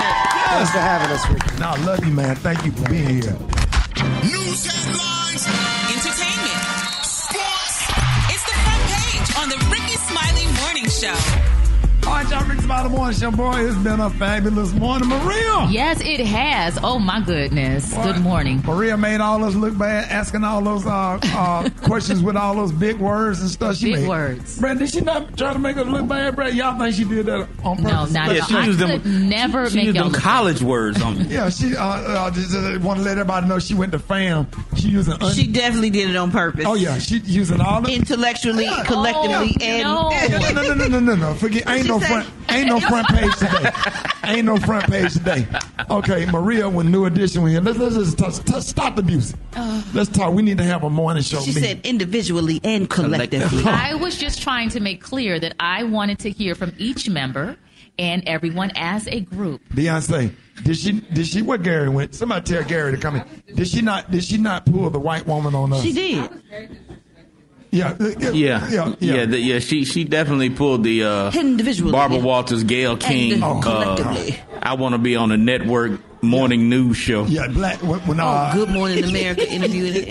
Thanks for having us, Rickey. No, I love you, man. Thank you for being here. News headlines, entertainment, sports. It's the front page on the Rickey Smiley Morning Show. All right, y'all. Rick's about the morning show, boy. It's been a fabulous morning, Maria. Yes, it has. Oh my goodness. Good morning. Maria made all of us look bad, asking all those uh, uh, questions with all those big words and stuff. She Big made. words. Brat, did she not try to make us look bad, Brat? Y'all think she did that on purpose? No, not Yeah, at she all. I used them- could never She make used them look college words on me. Yeah, she uh, uh, just, uh, want to let everybody know she went to fam. She using. Un- She definitely did it on purpose. oh yeah, she using all the. Intellectually, collectively, Oh, and no. no, no, no, no, no, no, no. Forget. Ain't she no say? Front. Ain't no front page today. Ain't no front page today. Okay, Maria, when New Edition, when let's let's just touch, touch, stop the music. Uh. Let's talk. We need to have a morning show. she meeting. said individually and collectively. I was just trying to make clear that I wanted to hear from each member and everyone as a group. Beyonce, did she did she what Gary went? Somebody tell Gary to come in. Did she not did she not pull the white woman on us? She did. Yeah, uh, Yeah, yeah, yeah, yeah. the- yeah. She she definitely pulled the uh, Individually, Barbara yeah. Walters, Gayle King. Oh, uh, collectively. I want to be on a network morning news show. Yeah, black. When, when, Oh, uh, Good Morning America interview.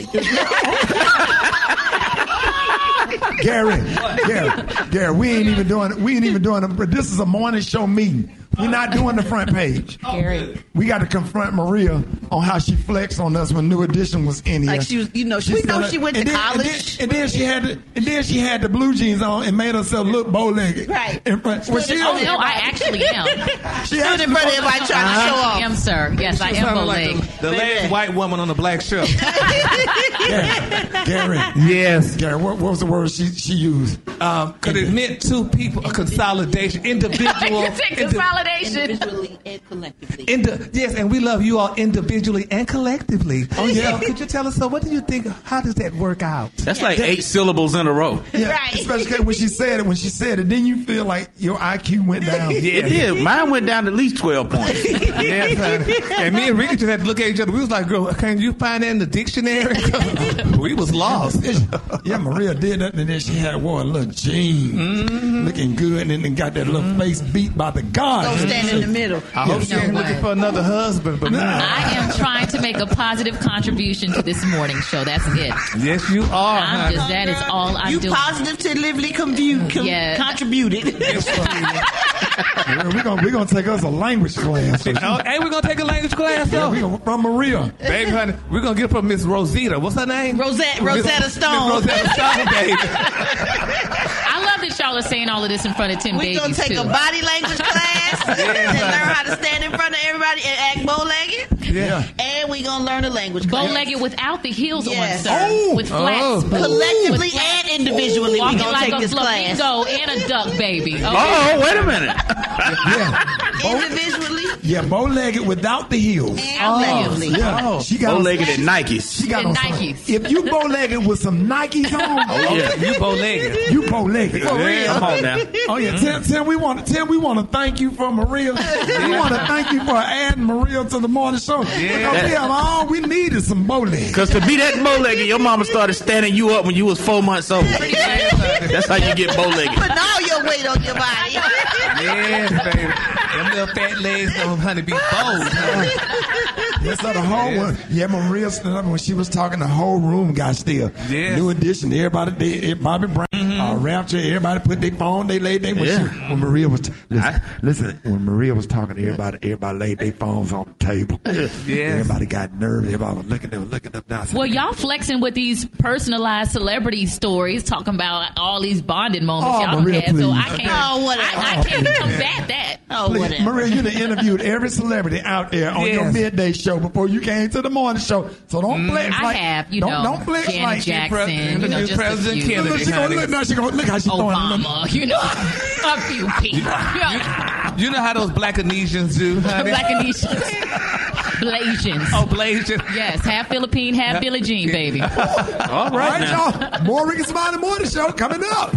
Gary, Gary, Gary, we ain't even doing we ain't even doing it. But this is a morning show meeting. We're not doing the front page. Gary. We got to confront Maria on how she flexed on us when New Edition was in here. Like she was, you know, she, we know she went to and then, college. And then, and then she had the, and then she had the blue jeans on and made herself look bow legged. Right. In front. Was she Oh, no, I actually am. She Stood in front of everybody trying to show off. I am, sir. Yes, I am bow leg. The last white woman on the black shirt. Gary. Yes. Gary, what, what was the word she she used? Um, cause it meant two people, a consolidation, individual. You said consolidation. Individually and collectively. Indi- yes, and we love you all individually and collectively. Oh yeah. could you tell us so? What do you think? How does that work out? That's like eight syllables in a row. Yeah, especially when she said it. When she said it, then you feel like your IQ went down. It did. Mine went down at least 12 points. yes. And me and Rickey just had to look at each other. We was like, "Girl, can you find that in the dictionary?" we was lost. yeah, Maria did that, and then she had wore a little jean, Mm-hmm. looking good, and then got that little face beat by the guard. Don't stand in the middle. I hope she You know ain't looking for another husband, but I am trying to make a positive contribution to this morning show. That's it. yes, you are. I'm just that is all I'm you doing. positively commute, com- Yeah. contributed. We're gonna we're gonna take us a language class. Oh, hey, we're gonna take a language class Yeah, though. we gonna, from Maria. Baby, honey, we're gonna get from Miss Rosita. What's her name? Rosette, Miss- Rosetta Miss Stone. Rosetta Stone, baby. I love that y'all are saying all of this in front of Tim We're Davies gonna take too. a body language class and learn how to stand in front of everybody and act bow legged. Yeah. And we gonna learn a language Bow class. legged without the heels Yes. on, sir. Oh. with flats. Oh. Collectively With flats. and individually, we Walking gonna like take a this class. flamingo and a duck baby. Okay? Oh, wait a minute. Yeah, Individually yeah, bow legged without the heels. and collectively. Yeah, oh. she got Bow on- legged at Nikes. She got And on some- Nikes. If you bow legged with some Nikes on, Oh, yeah. You bow legged. you bow legged. Yeah, come on now. Oh yeah, Tim, mm. Tim, we want to Tim, we want to thank you for Maria. We want to thank you for adding Maria to the morning show. Because we have all we need is some bow legs. Because to be that bow legged, your mama started standing you up when you was four months old. That's how you get bow legged. Putting all your weight on your body. Yes, baby. Them little fat legs don't, honey, be bold. honey. Yes, so the whole one. Yeah, Maria stood up when she was talking. The whole room got still. Yes. New edition. Everybody, they, Bobby Brown, uh, Rapture. Everybody put their phone. They laid. They when, Yeah. she, when Maria was t- listen, listen. When Maria was talking to everybody, everybody laid their phones on the table. Everybody got nervous. Everybody was looking. They were looking up now. Well, y'all flexing with these personalized celebrity stories, talking about all these bonding moments Oh, y'all Maria, had. So I can't, Oh, whatever. I, I oh, can't combat that. Oh, Please, whatever. Maria, you done interviewed every celebrity out there on your midday show before you came to the morning show. So don't mm, flex I like have, you don't, know, don't flex Janet like Jackson, you know, Look at just a President few. Look, Kennedy, she gonna, look, now she gonna look how she throwing them. Obama, you know, a few people. You know how those black Indonesians do, honey? Black Anishas. Blasians. Oh, Blasian. Yes, half Philippine, half Billie Jean, baby. All All right right, now. y'all. More Rickey Smiley Morning Show coming up.